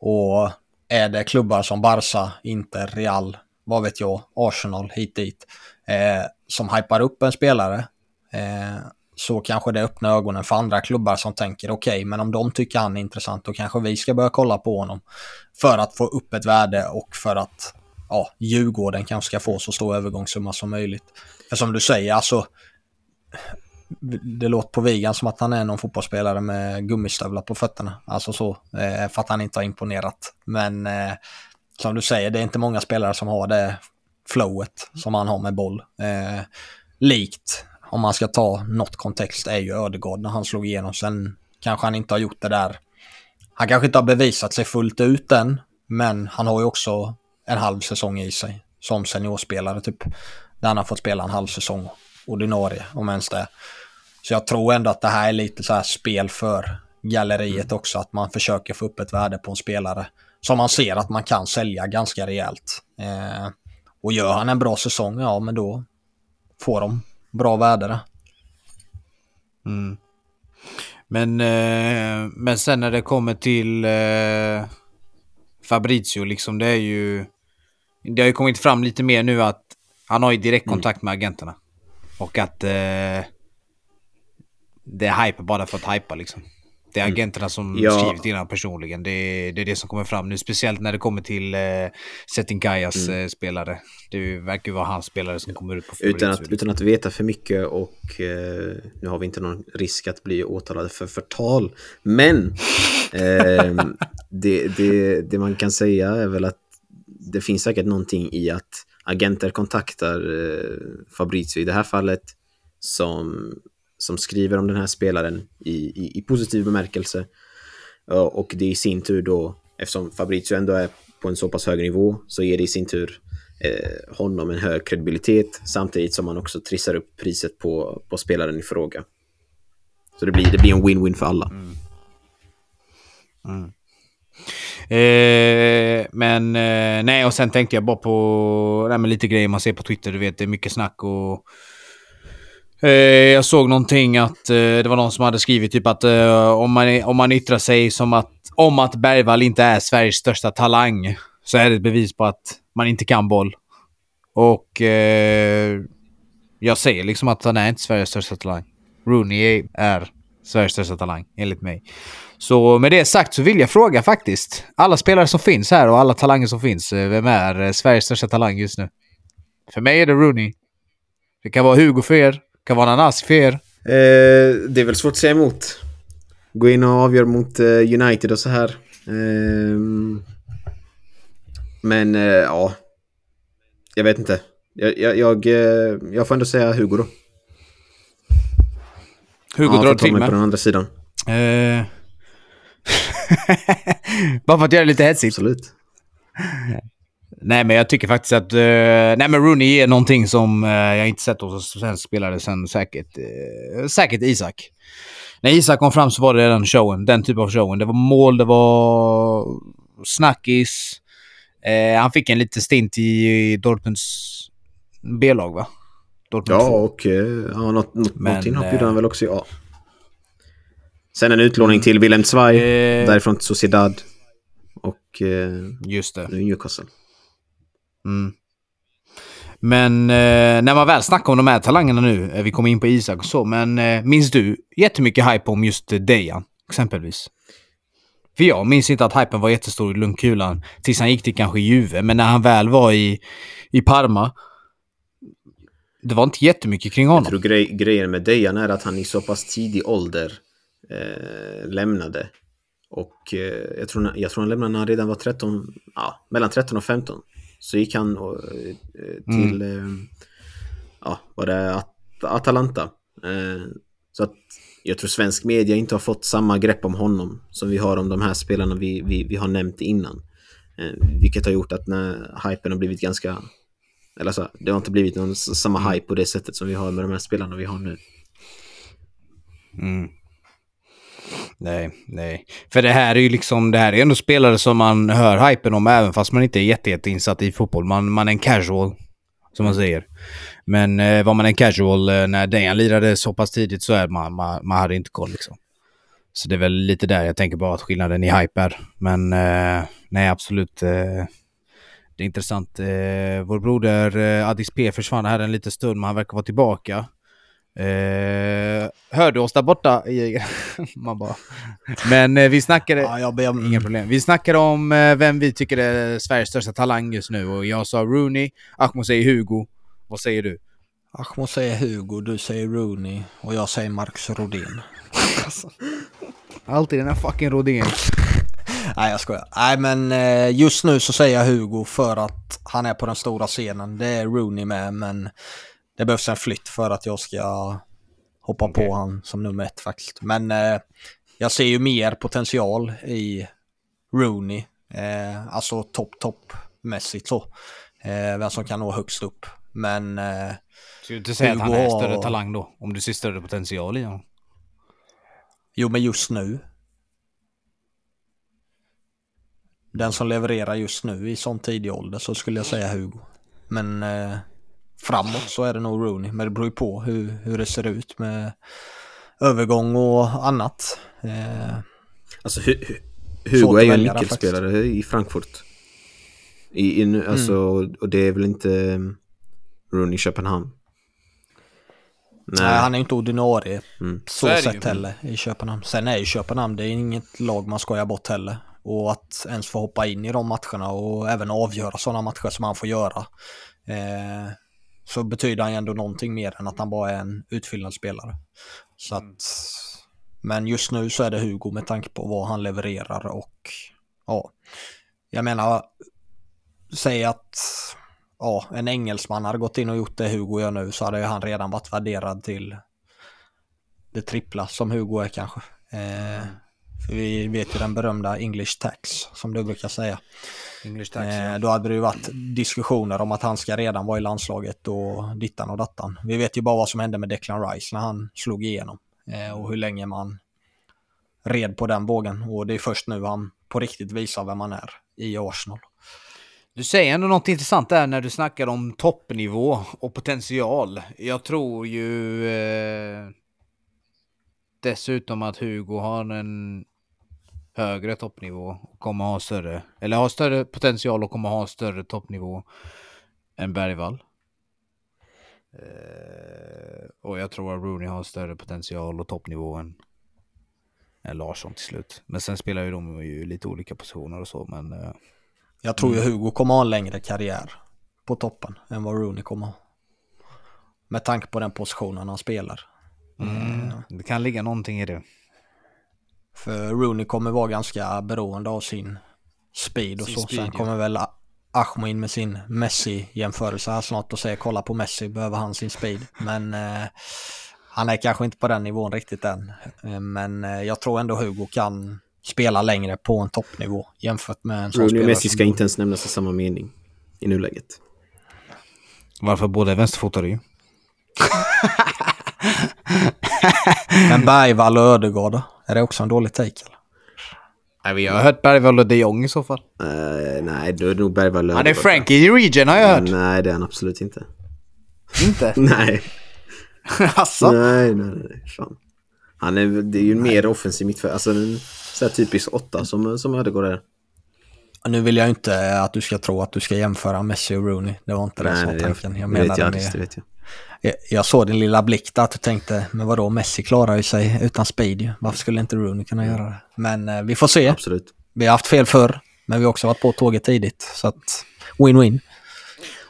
Och är det klubbar som Barca, Inter, Real, vad vet jag, Arsenal hit dit eh, som hypar upp en spelare eh, så kanske det öppnar ögonen för andra klubbar som tänker okej, men om de tycker han är intressant då kanske vi ska börja kolla på honom för att få upp ett värde och för att ja, Djurgården kanske ska få så stor övergångssumma som möjligt. För som du säger, alltså det låter på Vigan som att han är någon fotbollsspelare med gummistövlar på fötterna. Alltså så, eh, för att han inte har imponerat. Men eh, som du säger, det är inte många spelare som har det flowet som han har med boll. Eh, likt, om man ska ta något kontext, är ju Ödegård när han slog igenom. Sen kanske han inte har gjort det där. Han kanske inte har bevisat sig fullt ut än, men han har ju också en halv säsong i sig som seniorspelare typ. Där han har fått spela en halv säsong ordinarie, om ens det. Så jag tror ändå att det här är lite så här spel för galleriet också, att man försöker få upp ett värde på en spelare som man ser att man kan sälja ganska rejält. Eh, och gör han en bra säsong, ja men då får de bra värde där. Mm. Men, eh, men sen när det kommer till eh, Fabrizio, liksom det är ju... Det har ju kommit fram lite mer nu att han har ju direktkontakt med agenterna. Och att... Eh, det är hype bara för att hypa liksom. Det är agenterna som Ja. skrivit innan personligen. Det är, det är det som kommer fram nu. Speciellt när det kommer till eh, Setinkayas eh, spelare. Det verkar ju vara hans spelare som kommer ut på Utan att, utan att veta för mycket och eh, nu har vi inte någon risk att bli åtalade för förtal. Men ehm, det, det, det man kan säga är väl att det finns säkert någonting i att agenter kontaktar eh, Fabrizio i det här fallet som, som skriver om den här spelaren i, i, i positiv bemärkelse. Och det i sin tur då, eftersom Fabrizio ändå är på en så pass hög nivå, så ger det i sin tur eh, honom en hög kredibilitet samtidigt som man också trissar upp priset på, på spelaren i fråga. Så det blir, det blir en win-win för alla. Mm. Mm. Eh, men eh, nej, och sen tänkte jag bara på nej, men lite grejer man ser på Twitter. Du vet, det är mycket snack och... Eh, jag såg någonting att eh, det var någon som hade skrivit typ att eh, om, man, om man yttrar sig som att, om att Bergvall inte är Sveriges största talang så är det ett bevis på att man inte kan boll. Och eh, jag säger liksom att han är inte Sveriges största talang. Rooney är, Sveriges största talang, enligt mig. Så med det sagt så vill jag fråga faktiskt. Alla spelare som finns här och alla talanger som finns. Vem är Sveriges största talang just nu? För mig är det Rooney. Det kan vara Hugo för er. Kan vara Nanasi för er. Eh, det är väl svårt att säga emot. Gå in och avgöra mot eh, United och så här. Ehm, men eh, ja, jag vet inte. Jag, jag, jag, eh, jag får ändå säga Hugo då. Hugo ja, drar till mig med. på den andra sidan. Eh. Bara för att göra det lite hetsigt. Absolut. Nej, men jag tycker faktiskt att... eh, nej, men Rooney är någonting som eh, jag inte sett hos en svensk spelare sen säkert... Uh, säkert Isak. När Isak kom fram så var det den showen. Den typen av showen. Det var mål, det var snackis. Eh, han fick en liten stint i, i Dortmunds B-lag, va? Dortmund Ja, 2. och eh, ja, något, något, Men, eh, gjorde han väl också, ja. Sen en utlåning till Willem Zweig, därifrån till Sociedad. Och Just det. Newcastle. Mm. Men eh, när man väl snackar om de här talangerna nu, eh, vi kommer in på Isak och så, men eh, minns du jättemycket hype om just Dejan, exempelvis? För jag minns inte att hypen var jättestor i lungkulan tills han gick till kanske Juve, men när han väl var i, i Parma, det var inte jättemycket kring Jag honom. tror grej, grejen med Dejan är att han i så pass tidig ålder eh, lämnade. Och eh, jag, tror, jag tror han lämnade när han redan var 13, ja, mellan 13 och 15. Så gick han eh, till, eh, ja, var det At Atalanta. Eh, så att jag tror svensk media inte har fått samma grepp om honom som vi har om de här spelarna vi, vi, vi har nämnt innan. Vilket har gjort att när hypen har blivit ganska eller så, det har inte blivit någon samma hype på det sättet som vi har med de här spelarna vi har nu. Mm. Nej, nej. För det här är ju liksom, det här är ändå spelare som man hör hypen om även fast man inte är jätte, jätte insatt i fotboll. Man, man är en casual, som man säger. Men eh, var man en casual eh, när Dejan lirade så pass tidigt så är man, man, man hade inte koll liksom. Så det är väl lite där jag tänker bara att skillnaden i hype är. Men eh, nej, absolut. Eh, det är intressant. Eh, vår broder eh, Addis P försvann här en liten stund, men han verkar vara tillbaka. Eh, hör du oss där borta? Man bara... Men eh, vi snackade... Ja, jag ber om... Inga problem. Vi snackade om eh, vem vi tycker är Sveriges största talang just nu och jag sa Rooney, Ahmo säger Hugo. Vad säger du? Ahmo säger Hugo, du säger Rooney och jag säger Marcus Rodén. Alltid den här fucking Rodén. Nej jag skojar. Nej men eh, just nu så säger jag Hugo för att han är på den stora scenen. Det är Rooney med men det behövs en flytt för att jag ska hoppa Okej. på han som nummer ett faktiskt. Men eh, jag ser ju mer potential i Rooney. Eh, alltså topp topp mässigt så. Eh, vem som kan nå högst upp. Men eh, Ska du inte säga att han är större talang då? Om du ser större potential i honom? jo men just nu. Den som levererar just nu i sån tidig ålder så skulle jag säga Hugo. Men eh, framåt så är det nog Rooney. Men det beror ju på hur, hur det ser ut med övergång och annat. Eh, Alltså Hu Hu- Svårt Hugo är ju en nyckelspelare i Frankfurt. I, i, nu- alltså, Mm. Och det är väl inte um, Rooney i Köpenhamn. Nej, han är inte ordinarie Mm. så Så sett heller i Köpenhamn. Sen är ju Köpenhamn, det är inget lag man skojar bort heller. Och att ens få hoppa in i de matcherna och även avgöra sådana matcher som han får göra. Eh, så betyder han ju ändå någonting mer än att han bara är en utfyllnadsspelare. Så att, men just nu så är det Hugo med tanke på vad han levererar och ja, jag menar, säg att ja, en engelsman hade gått in och gjort det Hugo gör nu så hade ju han redan varit värderad till det trippla som Hugo är kanske. Eh, för vi vet ju den berömda English tax som du brukar säga. English tax, Eh, ja. då hade det ju varit diskussioner om att han ska redan vara i landslaget och dittan och dattan. Vi vet ju bara vad som hände med Declan Rice när han slog igenom eh, och hur länge man red på den vågen. Och det är först nu han på riktigt visar vem man är i Arsenal. Du säger ändå något intressant där när du snackar om toppnivå och potential. Jag tror ju eh, dessutom att Hugo har en högre toppnivå och kommer ha större, eller har större potential och kommer ha större toppnivå än Bergvall. Eh, och jag tror att Rooney har större potential och toppnivå än, än Larsson till slut. Men sen spelar ju de ju lite olika positioner och så, men eh, Jag tror ju Hugo kommer ha en längre karriär på toppen än vad Rooney kommer ha. Med tanke på den positionen han spelar. mm, det kan ligga någonting i det. För Rooney kommer vara ganska beroende av sin speed och Sin så. speed, Sen ja. kommer väl A- Ahmo in med sin Messi-jämförelse här snart och säger kolla på Messi, behöver han sin speed? Men eh, han är kanske inte på den nivån riktigt än. Eh, men eh, jag tror ändå Hugo kan spela längre på en toppnivå jämfört med en sån Rooney och Messi som- ska inte ens nämnas i samma mening i nuläget. Varför båda är vänsterfotade ju. Men Bergvall och Ödegaard då? Är det också en dålig take? Eller? Nej, vi har hört Bergvall och de Jong i så fall. Eh, nej, då är det nog Bergvall Han är Frankie i Region har jag hört. Nej, det är han absolut inte. Inte? Nej. Asså? Nej, nej, nej. Fan. Han är, det är ju en mer offensiv mittfältare. Alltså en så här typisk åtta som, som Ödegård är. Och Nu vill jag inte att du ska tro att du ska jämföra Messi och Rooney. Det var inte det som var tanken. Jag det vet menade jag, med... det vet jag. Jag, såg din lilla blick där att du tänkte, men vadå, Messi klarar ju sig utan speed ju. Varför skulle inte Rooney kunna göra det? Men eh, vi får se. Absolut. Vi har haft fel förr, men vi har också varit på tåget tidigt. Så att, win-win.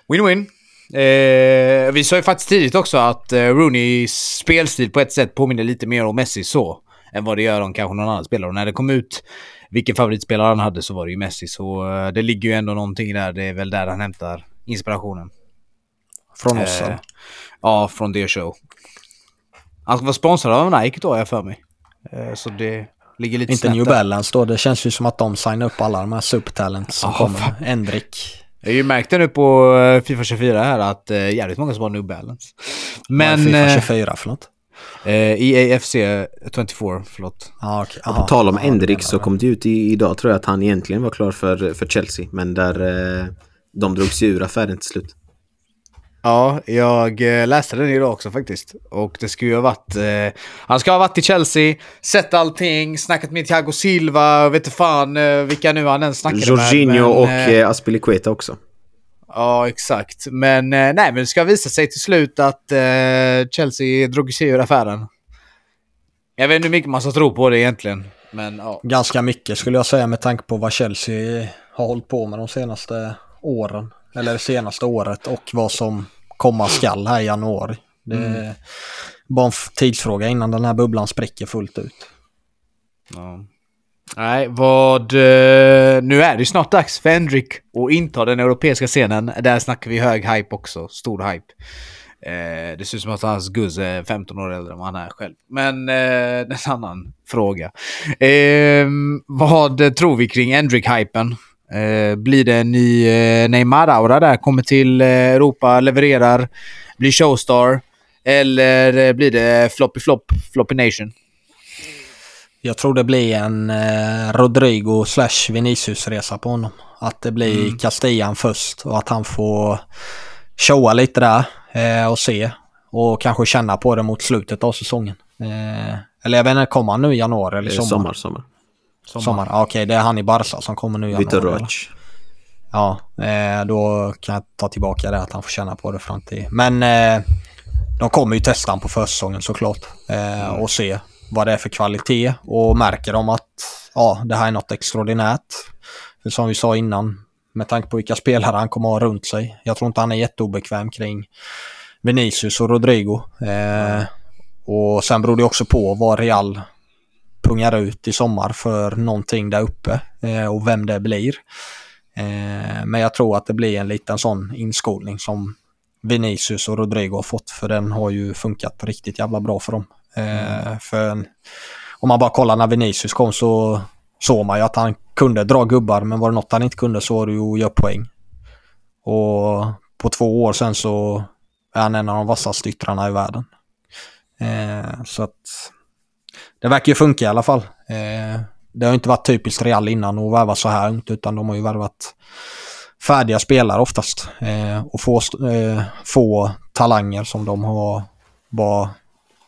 Win-win. Eh, vi sa ju faktiskt tidigt också att eh, Rooneys spelstil på ett sätt påminner lite mer om Messi så. Än vad det gör om kanske någon annan spelare. Och när det kom ut vilken favoritspelare han hade så var det ju Messi. Så eh, det ligger ju ändå någonting där. Det är väl där han hämtar inspirationen. Från oss. Eh? Ja, från det show. Han ska vara sponsrad av Nike då har jag för mig. Eh, så det ligger lite Inte New där. Balance då. Det känns ju som att de signar upp alla de här supertalents som Ja, kommer. fan. Endrick. Jag har ju märkt det nu på eh, Fifa 24 här att eh, jävligt många som har New Balance. Men, Men Fifa eh, 24 för något? eh, EAFC 24, förlåt. Ah, okay. På tal om Endrik så kom det ut i, idag tror jag att han egentligen var klar för, för Chelsea. Men där eh, de drog sig ur affären till slut. Ja, jag eh, läste den idag också faktiskt. Och det skulle ju ha varit... Eh, han ska ha varit i Chelsea, sett allting, snackat med Thiago Silva, vet inte fan eh, vilka nu han än snackade Jorginho med. och eh, eh, Aspilicueta också. Ja, exakt. Men eh, nej, men det ska visa sig till slut att eh, Chelsea drog sig ur affären. Jag vet inte hur mycket man ska tro på det egentligen. Men ja. Ganska mycket skulle jag säga med tanke på vad Chelsea har hållit på med de senaste åren. Eller det senaste året och vad som komma skall här i januari. Det är bara en tidsfråga innan den här bubblan spricker fullt ut. Ja. Nej, vad... eh, nu är det snart dags för Endrick att inta den europeiska scenen. Där snackar vi hög hype också. Stor hype. Eh, det ser ut som att hans guzz är 15 år äldre än vad han är själv. Men eh, det är en annan fråga. Eh, vad tror vi kring Endrick-hypen? Eh, blir det en ny eh, Neymar-aura där? Kommer till eh, Europa, levererar, blir showstar? Eller blir det floppy flop, floppy nation? Jag tror det blir en Rodrigo slash Vinicius-resa på honom. Att det blir Castillan först och att han får showa lite där och se. Och kanske känna på det mot slutet av säsongen. Eller jag vet inte, kommer han nu i januari eller Eh, sommar? Sommar, sommar. Sommar. Ja, Okej, det är han i Barca som kommer nu. Vitor? Roach. Ja, eh, då kan jag ta tillbaka det att han får känna på det fram till. Men eh, de kommer ju testa han på försäsongen såklart. Eh, och se vad det är för kvalitet. Och märker de att ja, det här är något extraordinärt. För som vi sa innan, med tanke på vilka spelare han kommer att ha runt sig. Jag tror inte han är jätteobekväm kring Vinicius och Rodrigo. Eh, och sen beror det också på vad Real pungar ut i sommar för någonting där uppe eh, och vem det blir. Eh, men jag tror att det blir en liten sån inskolning som Vinicius och Rodrigo har fått för den har ju funkat riktigt jävla bra för dem. Eh, för om man bara kollar när Vinicius kom så såg man ju att han kunde dra gubbar men var det något han inte kunde så var det ju att göra poäng. Och på två år sen så är han en av de vassaste yttrarna i världen. Så att det verkar ju funka i alla fall. Eh, det har inte varit typiskt Real innan att värva så här ungt utan de har ju värvat färdiga spelare oftast. Eh, och få, eh, få talanger som de har bara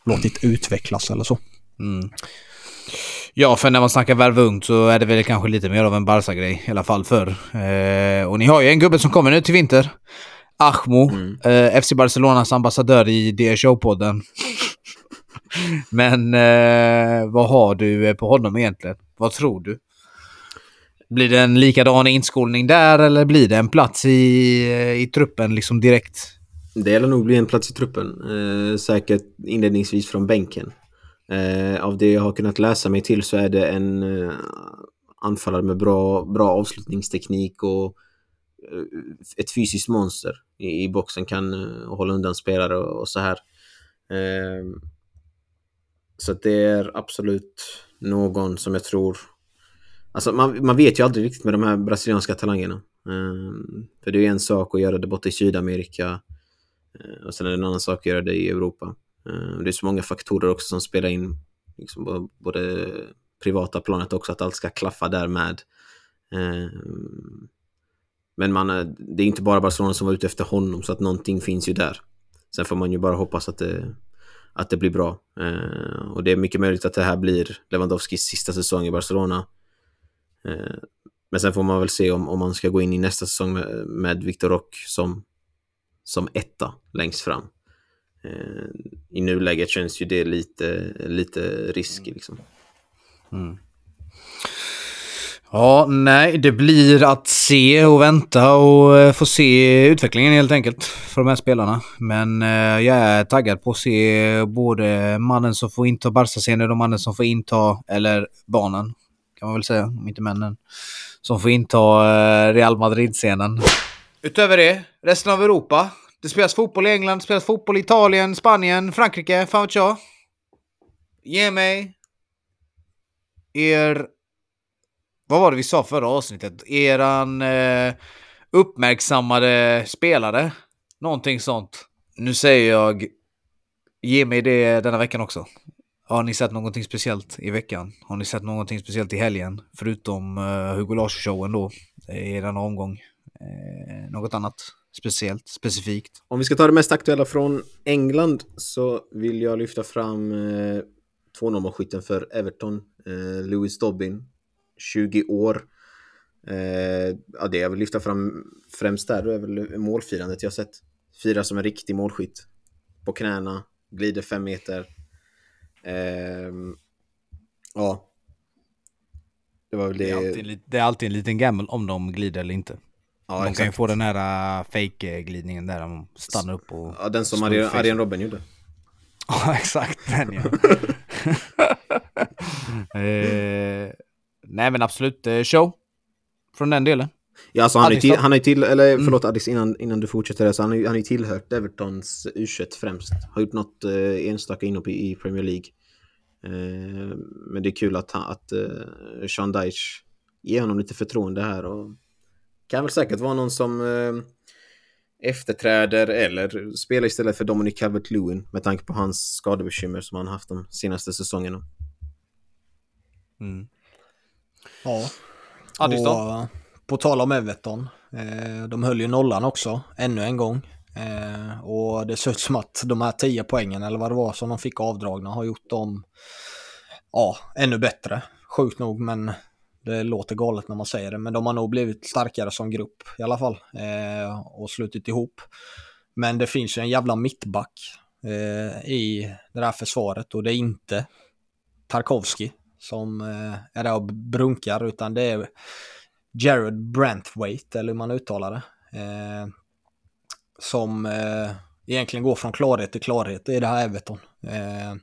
låtit utvecklas eller så. Mm. Ja, för när man snackar värva ungt så är det väl kanske lite mer av en Barca-grej i alla fall förr. Eh, och ni har ju en gubbe som kommer nu till vinter. Ahmo, Mm. eh, FC Barcelonas ambassadör i DSO-podden. Men eh, vad har du eh, på honom egentligen? Vad tror du? Blir det en likadan inskolning där eller blir det en plats i, eh, i truppen liksom direkt? Det lär nog bli en plats i truppen. Eh, säkert inledningsvis från bänken. Eh, av det jag har kunnat läsa mig till så är det en eh, anfallare med bra, bra avslutningsteknik och eh, ett fysiskt monster i, i boxen. Kan eh, hålla undan spelare och, och så här. Eh, så att det är absolut någon som jag tror... Alltså man, man vet ju aldrig riktigt med de här brasilianska talangerna. Eh, för det är ju en sak att göra det borta i Sydamerika. Eh, Och sen är det en annan sak att göra det i Europa. Eh, Det är så många faktorer också som spelar in, liksom på både privata planet också, att allt ska klaffa där med. Eh, Men man, eh, det är inte bara Barcelona som var ute efter honom, så att någonting finns ju där. Sen får man ju bara hoppas att det, att det blir bra. Eh, Och det är mycket möjligt att det här blir Lewandowskis sista säsong i Barcelona. Eh, Men sen får man väl se om, om man ska gå in i nästa säsong med, med Victor Rock som som etta längst fram. Eh, I nuläget känns ju det lite, lite risk liksom. Ja, nej, det blir att se och vänta och eh, få se utvecklingen helt enkelt för de här spelarna. Men eh, jag är taggad på att se både mannen som får inta Barca-scenen och mannen som får inta, eller barnen kan man väl säga, om inte männen, som får inta eh, Real Madrid-scenen. Utöver det, resten av Europa. Det spelas fotboll i England, det spelas fotboll i Italien, Spanien, Frankrike, fan vet jag. Ge mig er vad var det vi sa förra avsnittet? Eran eh, uppmärksammade spelare. Någonting sånt. Nu säger jag, ge mig det denna veckan också. Har ni sett någonting speciellt i veckan? Har ni sett någonting speciellt i helgen? Förutom eh, Hugo Larsson-showen då, eh, i denna omgång. Eh, något annat speciellt, specifikt? Om vi ska ta det mest aktuella från England så vill jag lyfta fram eh, 2-0-målskytten för Everton, eh, Lewis Dobbin, 20 år. Eh, ja, det jag vill lyfta fram främst där är väl målfirandet jag sett. Fira som en riktig målskytt. På knäna, glider fem meter. Ehm, ja. Det var väl det. Det är, alltid, det är alltid en liten gamble om de glider eller inte. ja, de kan ju exakt. få den här uh, fake-glidningen där de stannar upp och... Ja, den som Arjen. Arjen Robben gjorde. Ja, exakt den ja. eh, nej men absolut, eh, show. Från den delen. Ja, alltså han, Addis till, då? han ju till, eller förlåt Addis innan, innan du fortsätter, alltså han har ju, han tillhört Evertons U21 främst. Har gjort något eh, enstaka inhopp i, i Premier League. Eh, men det är kul att, att eh, Sean Dyche ger honom lite förtroende här och kan väl säkert vara någon som eh, efterträder eller spelar istället för Dominic Calvert-Lewin med tanke på hans skadebekymmer som han haft de senaste säsongerna. Mm. Ja. Och, på tal om Everton. Eh, de höll ju nollan också, ännu en gång. Eh, och det ser ut som att de här 10 poängen, eller vad det var, som de fick avdragna har gjort dem ja, ännu bättre. Sjukt nog, men det låter galet när man säger det. Men de har nog blivit starkare som grupp i alla fall. Eh, och slutit ihop. Men det finns ju en jävla mittback i det där försvaret och det är inte Tarkovsky som eh, är där och brunkar utan det är Jared Brantwaite eller hur man uttalar det. Eh, som eh, egentligen går från klarhet till klarhet i det här Everton. Eh,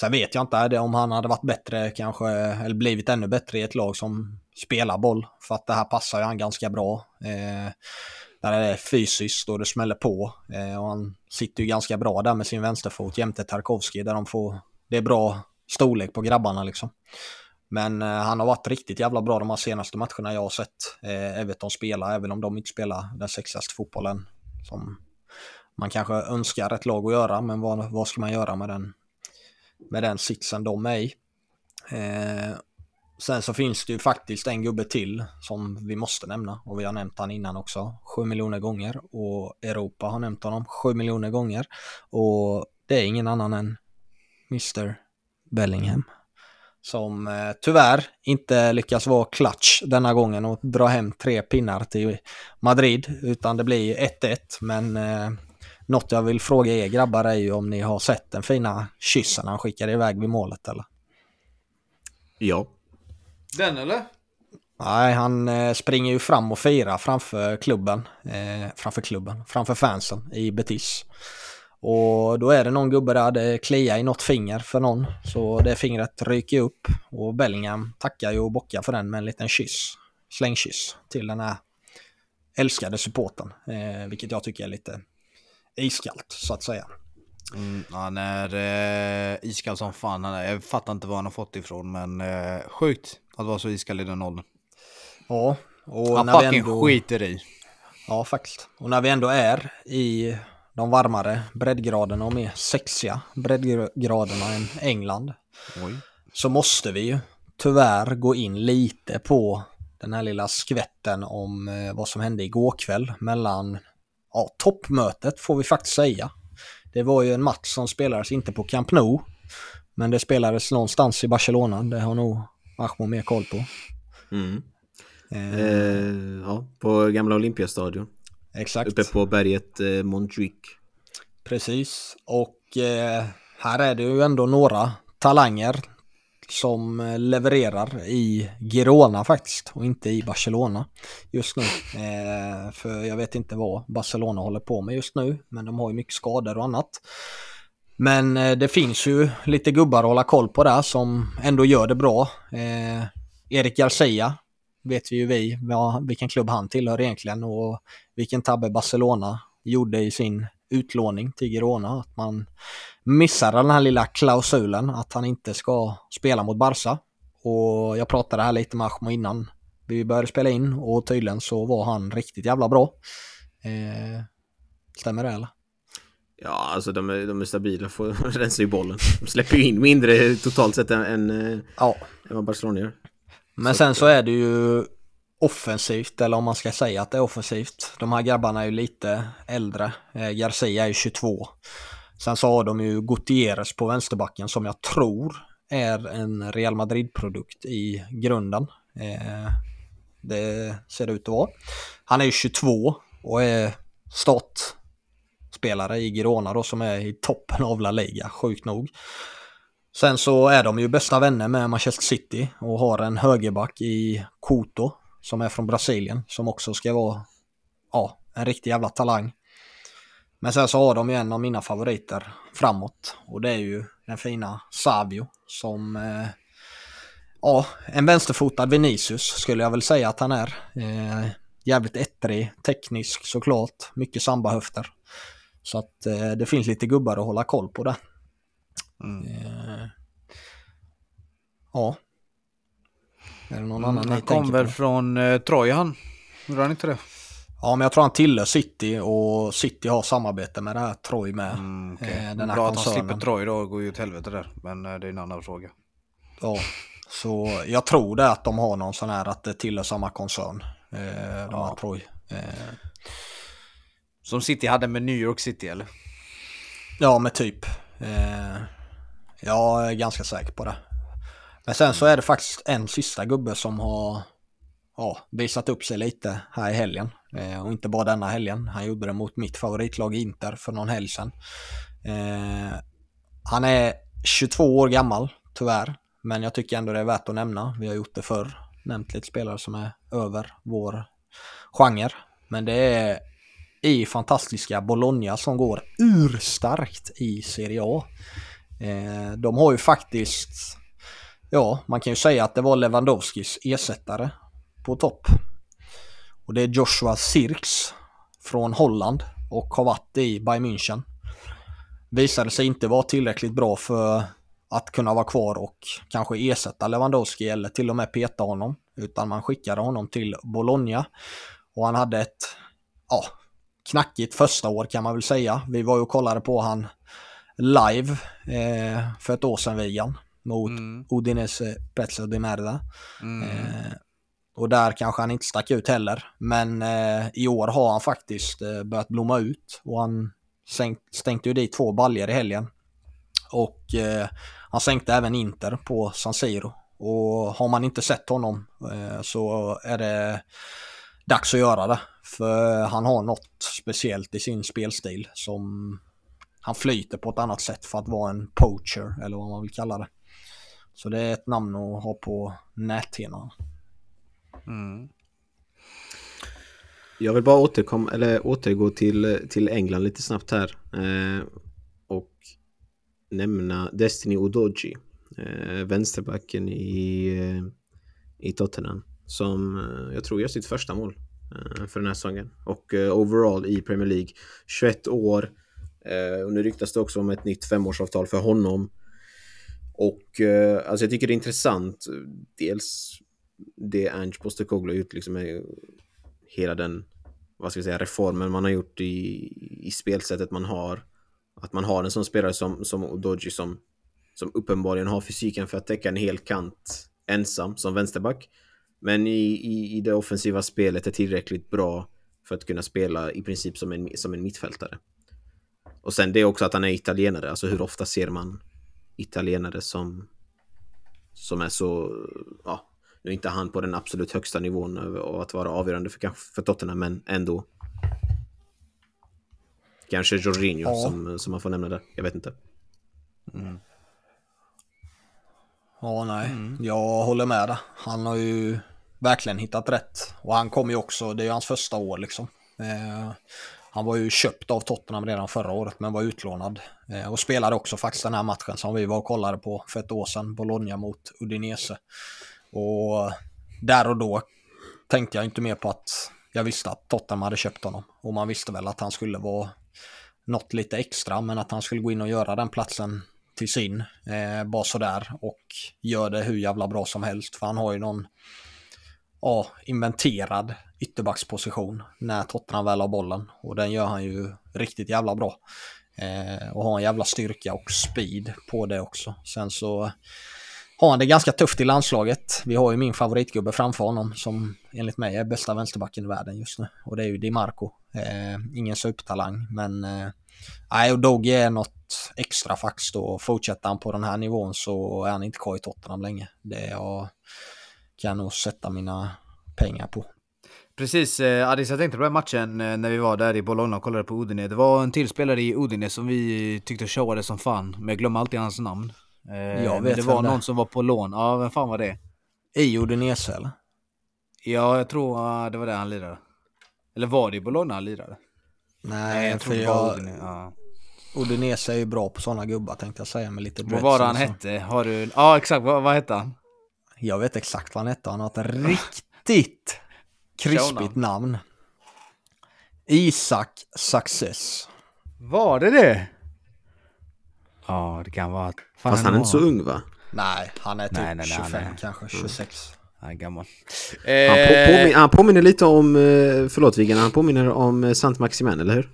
sen vet jag inte om han hade varit bättre kanske, eller blivit ännu bättre i ett lag som spelar boll. För att det här passar ju han ganska bra. Eh, där det är fysiskt och det smäller på. Eh, och han sitter ju ganska bra där med sin vänsterfot jämte Tarkovski där de får, det är bra storlek på grabbarna liksom. Men eh, han har varit riktigt jävla bra de här senaste matcherna jag har sett. Eh, Everton spela, även om de inte spelar den sexigaste fotbollen som man kanske önskar ett lag att göra, men vad, vad ska man göra med den, med den sitsen de är i? Eh, sen så finns det ju faktiskt en gubbe till som vi måste nämna. Och vi har nämnt han innan också, sju miljoner gånger. Och Europa har nämnt honom sju miljoner gånger. Och det är ingen annan än Mr Bellingham som eh, tyvärr inte lyckas vara klatsch denna gången och dra hem tre pinnar till Madrid utan det blir 1-1 men eh, något jag vill fråga er grabbar är ju om ni har sett den fina kyssen han skickade iväg vid målet eller? Ja. Den eller? Nej, han eh, springer ju fram och firar framför klubben, eh, framför klubben, framför fansen i Betis. Och då är det någon gubbe där, det kliar i något finger för någon. Så det fingret ryker upp och Bellingham tackar ju och bockar för den med en liten kyss. Slängkyss till den här älskade supporten. Eh, vilket jag tycker är lite iskallt så att säga. Mm, han är eh, iskall som fan. Han är, jag fattar inte var han har fått ifrån men eh, sjukt att vara så iskall i den åldern. Ja, och Han när vi fucking ändå... skiter i. Ja, faktiskt. Och när vi ändå är i de varmare breddgraderna och mer sexiga breddgraderna än England Oj. så måste vi ju tyvärr gå in lite på den här lilla skvätten om eh, vad som hände igår kväll mellan ja, toppmötet får vi faktiskt säga. Det var ju en match som spelades inte på Camp Nou men det spelades någonstans i Barcelona. Det har nog Ahmo mer koll på. Mm. Eh, Eh, ja, på gamla Olympiastadion. Exakt. Uppe på berget eh, Montjuic. Precis, och eh, här är det ju ändå några talanger som eh, levererar i Girona faktiskt och inte i Barcelona just nu. Eh, för jag vet inte vad Barcelona håller på med just nu, men de har ju mycket skador och annat. Men eh, det finns ju lite gubbar att hålla koll på där som ändå gör det bra. Eh, Erik Garcia vet vi ju vi vad, vilken klubb han tillhör egentligen och vilken tabbe Barcelona gjorde i sin utlåning till Girona. Att man missade den här lilla klausulen att han inte ska spela mot Barca. Och jag pratade här lite med Ahmo innan vi började spela in och tydligen så var han riktigt jävla bra. Eh, stämmer det eller? Ja, alltså de är, de är stabila, får rensa ju bollen. De släpper ju in mindre totalt sett än, än, eh, Ja, än vad Barcelona gör. Men sen så är det ju offensivt, eller om man ska säga att det är offensivt. De här grabbarna är ju lite äldre. Eh, Garcia är ju 22. Sen så har de ju Gutierrez på vänsterbacken som jag tror är en Real Madrid-produkt i grunden. Eh, det ser det ut att vara. Han är ju 22 och är startspelare i Girona då som är i toppen av La Liga, sjukt nog. Sen så är de ju bästa vänner med Manchester City och har en högerback i Couto som är från Brasilien som också ska vara ja, en riktig jävla talang. Men sen så har de ju en av mina favoriter framåt och det är ju den fina Savio som eh, ja, en vänsterfotad Vinicius skulle jag väl säga att han är. Eh, jävligt ettrig, teknisk såklart, mycket sambahöfter. Så att eh, det finns lite gubbar att hålla koll på där. Mm. Eh, ja. Är det någon annan Mm, ni han kom väl på? från eh, Troja han. Gjorde han inte det? Ja, men jag tror han tillhör City och City har samarbete med det här Troy med. Mm, okej. eh, den här Bra att han koncernen. slipper Troja då och går ju åt helvete där. Men eh, det är en annan fråga. Ja, så jag tror det att de har någon sån här att det tillhör samma koncern. Eh, de Ja. här Troy. Eh, Som City hade med New York City eller? ja, men typ. Eh, jag är ganska säker på det. Men sen så är det faktiskt en sista gubbe som har ja, visat upp sig lite här i helgen. Eh, och inte bara denna helgen. Han gjorde det mot mitt favoritlag Inter för någon helg sedan. Eh, han är 22 år gammal, tyvärr. Men jag tycker ändå det är värt att nämna. Vi har gjort det förr. Nämnt lite spelare som är över vår genre. Men det är i fantastiska Bologna som går urstarkt i Serie A. Eh, de har ju faktiskt, ja man kan ju säga att det var Lewandowskis ersättare på topp. Och det är Joshua Sirks från Holland och har varit i Bayern München. Visade sig inte vara tillräckligt bra för att kunna vara kvar och kanske ersätta Lewandowski eller till och med peta honom. Utan man skickade honom till Bologna. Och han hade ett, ja, knackigt första år kan man väl säga. Vi var ju och kollade på han live eh, för ett år sedan Vigan mot Mm. Udinese Pezzo di Merda. Mm. Eh, och där kanske han inte stack ut heller. Men eh, i år har han faktiskt eh, börjat blomma ut och han sänkt, stänkte ju dit två baljer i helgen. Och eh, han sänkte även Inter på San Siro. Och har man inte sett honom eh, så är det dags att göra det. För han har något speciellt i sin spelstil som han flyter på ett annat sätt för att vara en poacher eller vad man vill kalla det. Så det är ett namn att ha på näthinnan. Mm. Jag vill bara återkomma, eller återgå till, till England lite snabbt här. Eh, och nämna Destiny Udoji. Eh, vänsterbacken i, eh, i Tottenham. Som eh, jag tror gör sitt första mål eh, för den här säsongen. Och eh, overall i Premier League. 21 år. Eh, och nu ryktas det också om ett nytt femårsavtal för honom. Och eh, alltså jag tycker det är intressant. Dels det Ange Postecoglou har gjort liksom med hela den vad ska jag säga, reformen man har gjort i, i spelsättet man har. Att man har en sån spelare som, som Odoji som, som uppenbarligen har fysiken för att täcka en hel kant ensam som vänsterback. Men i, i, i det offensiva spelet är tillräckligt bra för att kunna spela i princip som en, som en mittfältare. Och sen det också att han är italienare. Alltså hur ofta ser man italienare som, som är så, ja, nu är inte han på den absolut högsta nivån och att vara avgörande för, kanske för Tottenham, men ändå. Kanske Jorginho Ja. som, som man får nämna där. Jag vet inte. Ja, nej. Jag håller med dig. Han har ju verkligen hittat rätt. Och han kom ju också, det är ju hans första år liksom. Eh, han var ju köpt av Tottenham redan förra året men var utlånad. Eh, och spelade också faktiskt den här matchen som vi var och kollade på för ett år sedan. Bologna mot Udinese. Och där och då tänkte jag inte mer på att jag visste att Tottenham hade köpt honom. Och man visste väl att han skulle vara något lite extra men att han skulle gå in och göra den platsen till sin. Eh, bara sådär och gör det hur jävla bra som helst. För han har ju någon ja, inventerad ytterbacksposition när Tottenham väl har bollen. Och den gör han ju riktigt jävla bra. Eh, och har en jävla styrka och speed på det också. Sen så har han det ganska tufft i landslaget. Vi har ju min favoritgubbe framför honom som enligt mig är bästa vänsterbacken i världen just nu. Och det är ju Di Marco. Eh, ingen supertalang men eh, och Dogge är något extra faktiskt och fortsätter han på den här nivån så är han inte kvar i Tottenham länge. Det jag kan jag nog sätta mina pengar på. Precis, eh, Adis, jag tänkte på den matchen eh, när vi var där i Bologna och kollade på Udine. Det var en till spelare i Udine som vi tyckte showade som fan. Men jag glömmer alltid hans namn. Eh, Jag men vet det var det är. någon som var på lån. Ja, vem fan var det? I Udinese eller? Ja, jag tror det var där han lirade. Eller var det i Bologna han lirade? Nej, jag för tror det var jag, Udine. Ja. Udinese är ju bra på sådana gubbar tänkte jag säga med lite Vad var det han så. hette? Har du... Ja, exakt. Vad, vad hette han? Jag vet exakt vad han hette. Han har ett riktigt krispigt namn. Isak Success. Var det det? Ja, det kan vara... Fan, Fast han är inte så ung va? Nej, han är typ Nej, nej, nej, 25 han är- kanske, 26. Han är gammal. Han, på, Eh, påmin, han påminner lite om, eh, förlåt Viggen, han påminner om eh, Sant Maximin, eller hur?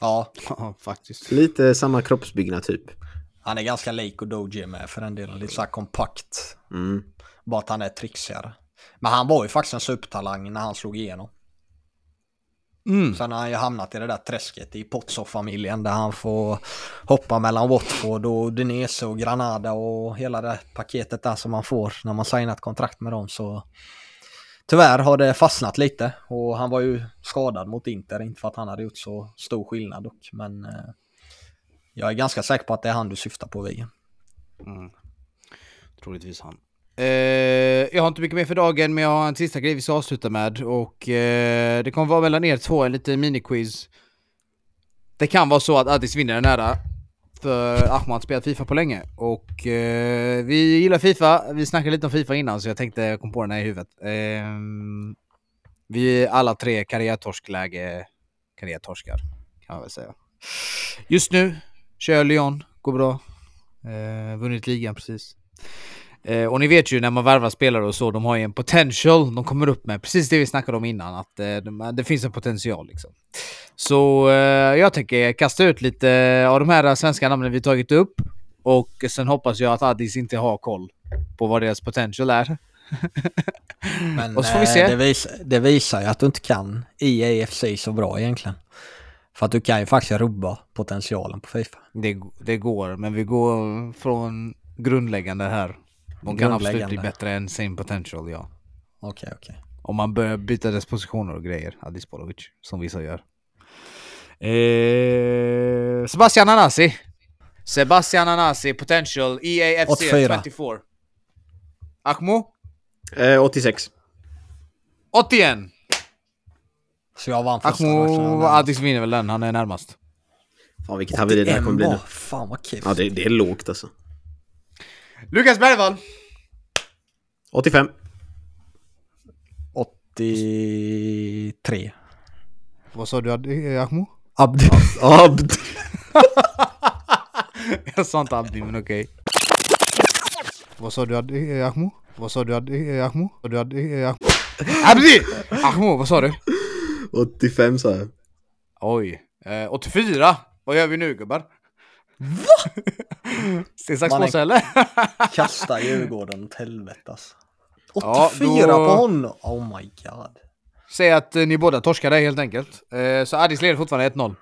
Ja, Ja, faktiskt. Lite samma kroppsbyggnad typ. han är ganska lik och Doji med för den delen. Lite så här kompakt. Mm. Bara att han är trixigare. Men han var ju faktiskt en supertalang när han slog igenom. Mm. Sen har han ju hamnat i det där träsket i Pozzo-familjen där han får hoppa mellan Watford och Udinese och Granada och hela det paketet där som man får när man signar ett kontrakt med dem. Så tyvärr har det fastnat lite och han var ju skadad mot Inter, inte för att han hade gjort så stor skillnad dock. Men eh, Jag är ganska säker på att det är han du syftar på, Viggen. Troligtvis han. Uh, jag har inte mycket mer för dagen, men jag har en sista grej vi ska avsluta med. Och uh, det kommer vara mellan er två en liten miniquiz. Det kan vara så att Addis vinner den här. Eh, för Ahmad har spelat Fifa på länge. Och uh, vi gillar Fifa. Vi snackade lite om Fifa innan, så jag tänkte jag kom på den här i huvudet. Ehm, vi är alla tre karriärtorskläge. Karriärtorskar, kan man väl säga. Just nu kör jag Lyon, går bra. Vunnit ligan precis. Eh, och ni vet ju när man värvar spelare och så, de har ju en potential de kommer upp med. Precis det vi snackade om innan, att eh, de, det finns en potential liksom. Så eh, jag tänker kasta ut lite av de här svenska namnen vi tagit upp. Och sen hoppas jag att Addis inte har koll på vad deras potential är. Men Och så får vi eh, se. Det, vis, det visar ju att du inte kan i AFC så bra egentligen. För att du kan ju faktiskt rubba potentialen på Fifa. Det, det går, men vi går från grundläggande här. De kan absolut bli bättre än same potential, ja. Okej, okej. Om man börjar byta dess positioner och grejer, Adis Bolovic, som vissa gör. Eh, Sebastian Anasi. Sebastian Anasi, potential, EAFC 84. 24. Akmo? Eh, 86. 81! Så jag vann första Akmo, Adis vinner väl den, han är närmast. Fan vilket haveri det här kommer bli nu. Fan vad kul. Ja, det, det är lågt alltså. Lukas Bergvall! 85. 83. Vad sa du Akmo? Abdi. Abd. Jag sa inte Abdi, men okej. Vad sa du Adi- Akmo? Vad sa du? Vad sa du Akmo? Abdi! Akmo, vad sa du? 85 sa jag. Oj. Eh, 84. Vad gör vi nu gubbar? Va? Sten, sax, påse eller? Kasta Djurgården åt helvete alltså. Ja, 84 då- på honom! Oh my god. Säg att eh, ni båda torskade helt enkelt. Eh, så Addis leder fortfarande 1-0.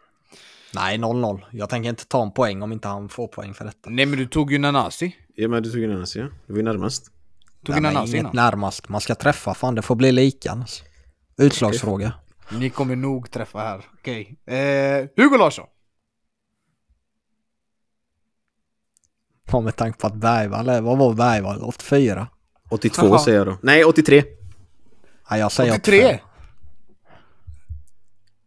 Nej, 0-0. Jag tänker inte ta en poäng om inte han får poäng för detta. Nej men du tog ju Nanasi. Ja men du tog en annan ja. Du var ju närmast. Tog Nej, Nanasi inget innan. närmast. Man ska träffa, fan det får bli lika annars. Utslagsfråga. Ni kommer nog träffa här. Okej. Eh, Hugo Larsson. Ja, med tanke på att Bergvall är, vad var Bergvall? 84? 82 Jaha. säger jag då. Nej, 83. Ja, jag säger 83. 85.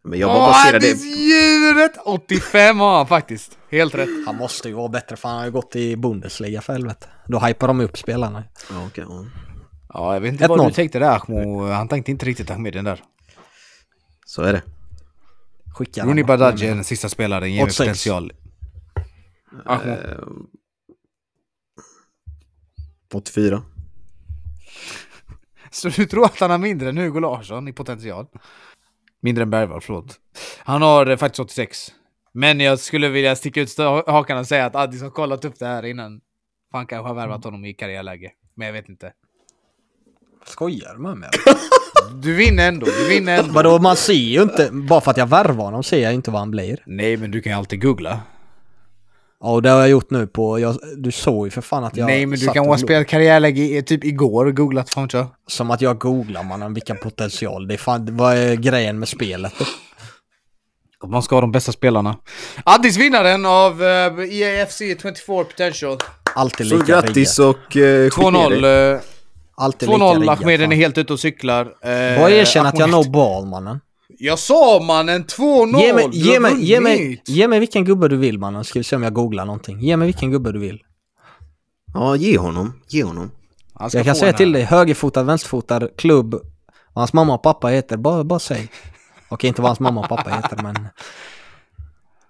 Men jag bara Åh, baserade... Addis djuret! 85 har han faktiskt. Helt rätt. Han måste ju vara bättre för han har ju gått i Bundesliga för helvete. Då hypar de upp spelarna. Ja, okej. ja. Ja, jag vet inte vad 1-0. du tänkte där Akmo. Han tänkte inte riktigt ta med den där. Så är det. Skicka Rooney. Badaji är den sista spelaren, ger mig 86. potential. Akmo. Eh, 84. Så du tror att han har mindre än Hugo Larsson i potential? Mindre än Bergvall, förlåt. Han har eh, faktiskt 86. Men jag skulle vilja sticka ut hakan och säga att Addis har kollat upp det här innan. Han kanske har värvat honom i karriärläge. Men jag vet inte. Skojar du med? Du vinner ändå, du vinner ändå. Vadå, man ser ju inte, bara för att jag värvar honom ser jag inte vad han blir. Nej, men du kan ju alltid googla. Ja, och det har jag gjort nu på, jag, du såg ju för fan att jag... Nej, men du kan ha spelat karriärläge i- typ igår och googlat, fan jag. Som att jag googlar mannen, vilken potential. Det är fan, vad är grejen med spelet? Man ska ha de bästa spelarna. Addis vinnaren av uh, EAFC 24 potential. Alltid Så lika grattis riggat. och uh, skicka ner dig. 2-0. eh, Alltid lika 2-0, riggat, Ahmeden är helt ute och cyklar. Eh, Bara erkänn att jag no ball mannen. Jag sa mannen 2-0! Ge mig, ge, mig, ge, mig, ge mig vilken gubbe du vill mannen, ska vi se om jag googlar någonting. Ge mig vilken gubbe du vill. Ja, ge honom. Ge honom. Jag kan säga till dig, högerfotad, vänsterfotad, klubb. Vad hans mamma och pappa heter, bara, bara säg. Okej, inte vad hans mamma och pappa heter, men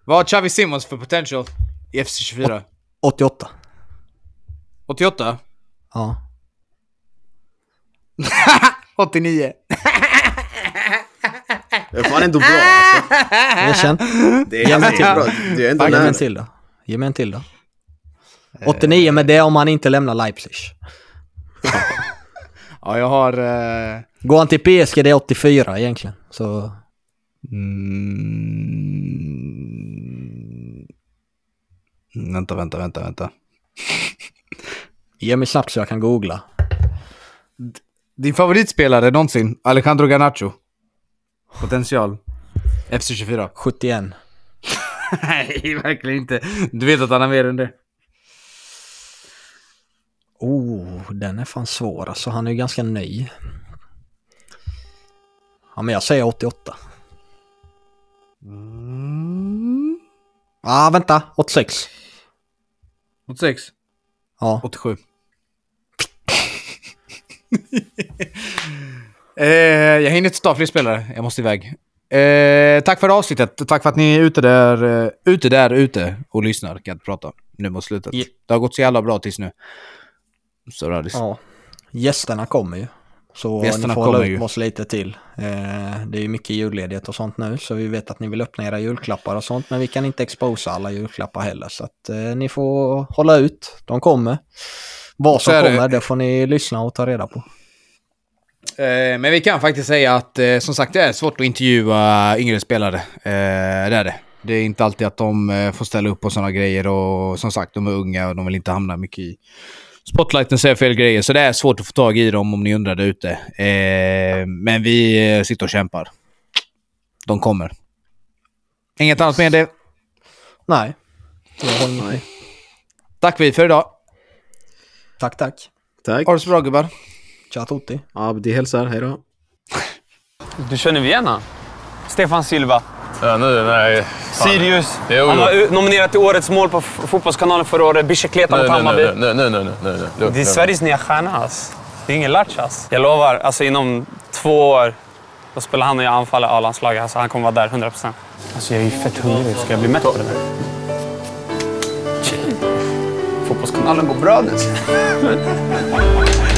Vad har Xavi Simons för potential i FC 24? 88. 88? Ja. 89? Det är fan ändå bra alltså. Erkänn. Det är Ge mig till. bra. Är ändå Ge mig nära. en till då. Ge mig en till då. 89 med det om han inte lämnar Leipzig. Ja, jag har... eh, Går han till PSG det är 84 egentligen. Så Mm... Vänta, vänta, vänta, vänta. ge mig snabbt så jag kan googla. Din favoritspelare någonsin? Alejandro Garnacho. Potential. FC 24. 71. Nej, verkligen inte. Du vet att han har mer än det. Oh, den är fan svår alltså. Han är ju ganska ny. Ja, men jag säger 88. Mm. Ah, vänta. 86. 86. Ja. 87. eh, jag hinner inte ta fler spelare. Jag måste iväg. Eh, tack för avsnittet. Tack för att ni är ute där, eh, ute där ute och lyssnar. Kan jag inte prata nu mot slutet. Ja. Det har gått så jävla bra tills nu. Så radis. ja. Gästerna kommer ju. Så Gästerna ni får kommer hålla upp oss lite till. Eh, det är ju mycket julledighet och sånt nu. Så vi vet att ni vill öppna era julklappar och sånt. Men vi kan inte exposa alla julklappar heller. Så att eh, ni får hålla ut. De kommer. Vad som är det. kommer, det får ni lyssna och ta reda på. Eh, men vi kan faktiskt säga att eh, som sagt det är svårt att intervjua yngre spelare. Eh, det är det. Det är inte alltid att de får ställa upp på sådana grejer och som sagt de är unga och de vill inte hamna mycket i spotlighten säger fel grejer. Så det är svårt att få tag i dem om ni undrar där ute. Men vi sitter och kämpar. De kommer. Inget annat med det. Nej. Jag. Tack vi för idag. Tack, tack. Tack. Ha det så bra gubbar. Ciao tutti. Abdi hälsar, hej då. Du känner Vienna? Stefan Silva. Ja, nu, nej. Fan. Sirius. Jo, Han var nominerad till Årets mål på Fotbollskanalen förra året. Bicicleta Nu, mot Hammarby. nu, nu, nu, nu. Lugn, Det är. Sveriges nya stjärna ass. Det är ingen latch ass. Jag lovar, alltså inom två år då spelar han och jag anfaller A-landslaget. Alltså, han kommer vara där 100%. Alltså jag är ju fett hungrig. Ska jag bli mätt på det där? Fotbollskanalen går bra nu.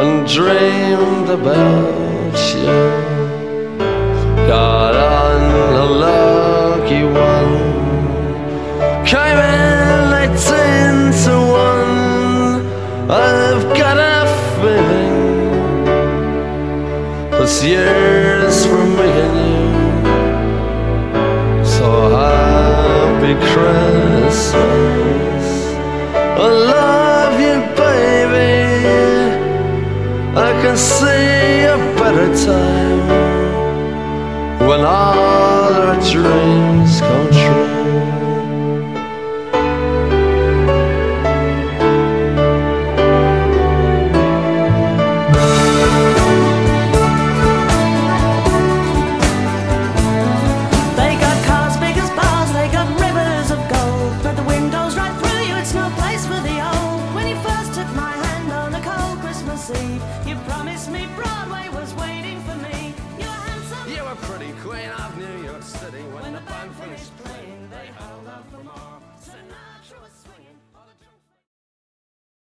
and dreamed about you. Got on a lucky one, came in eighteen to one. I've got a feeling this year's for me and you. So happy Christmas. See a better time when all our dreams come true.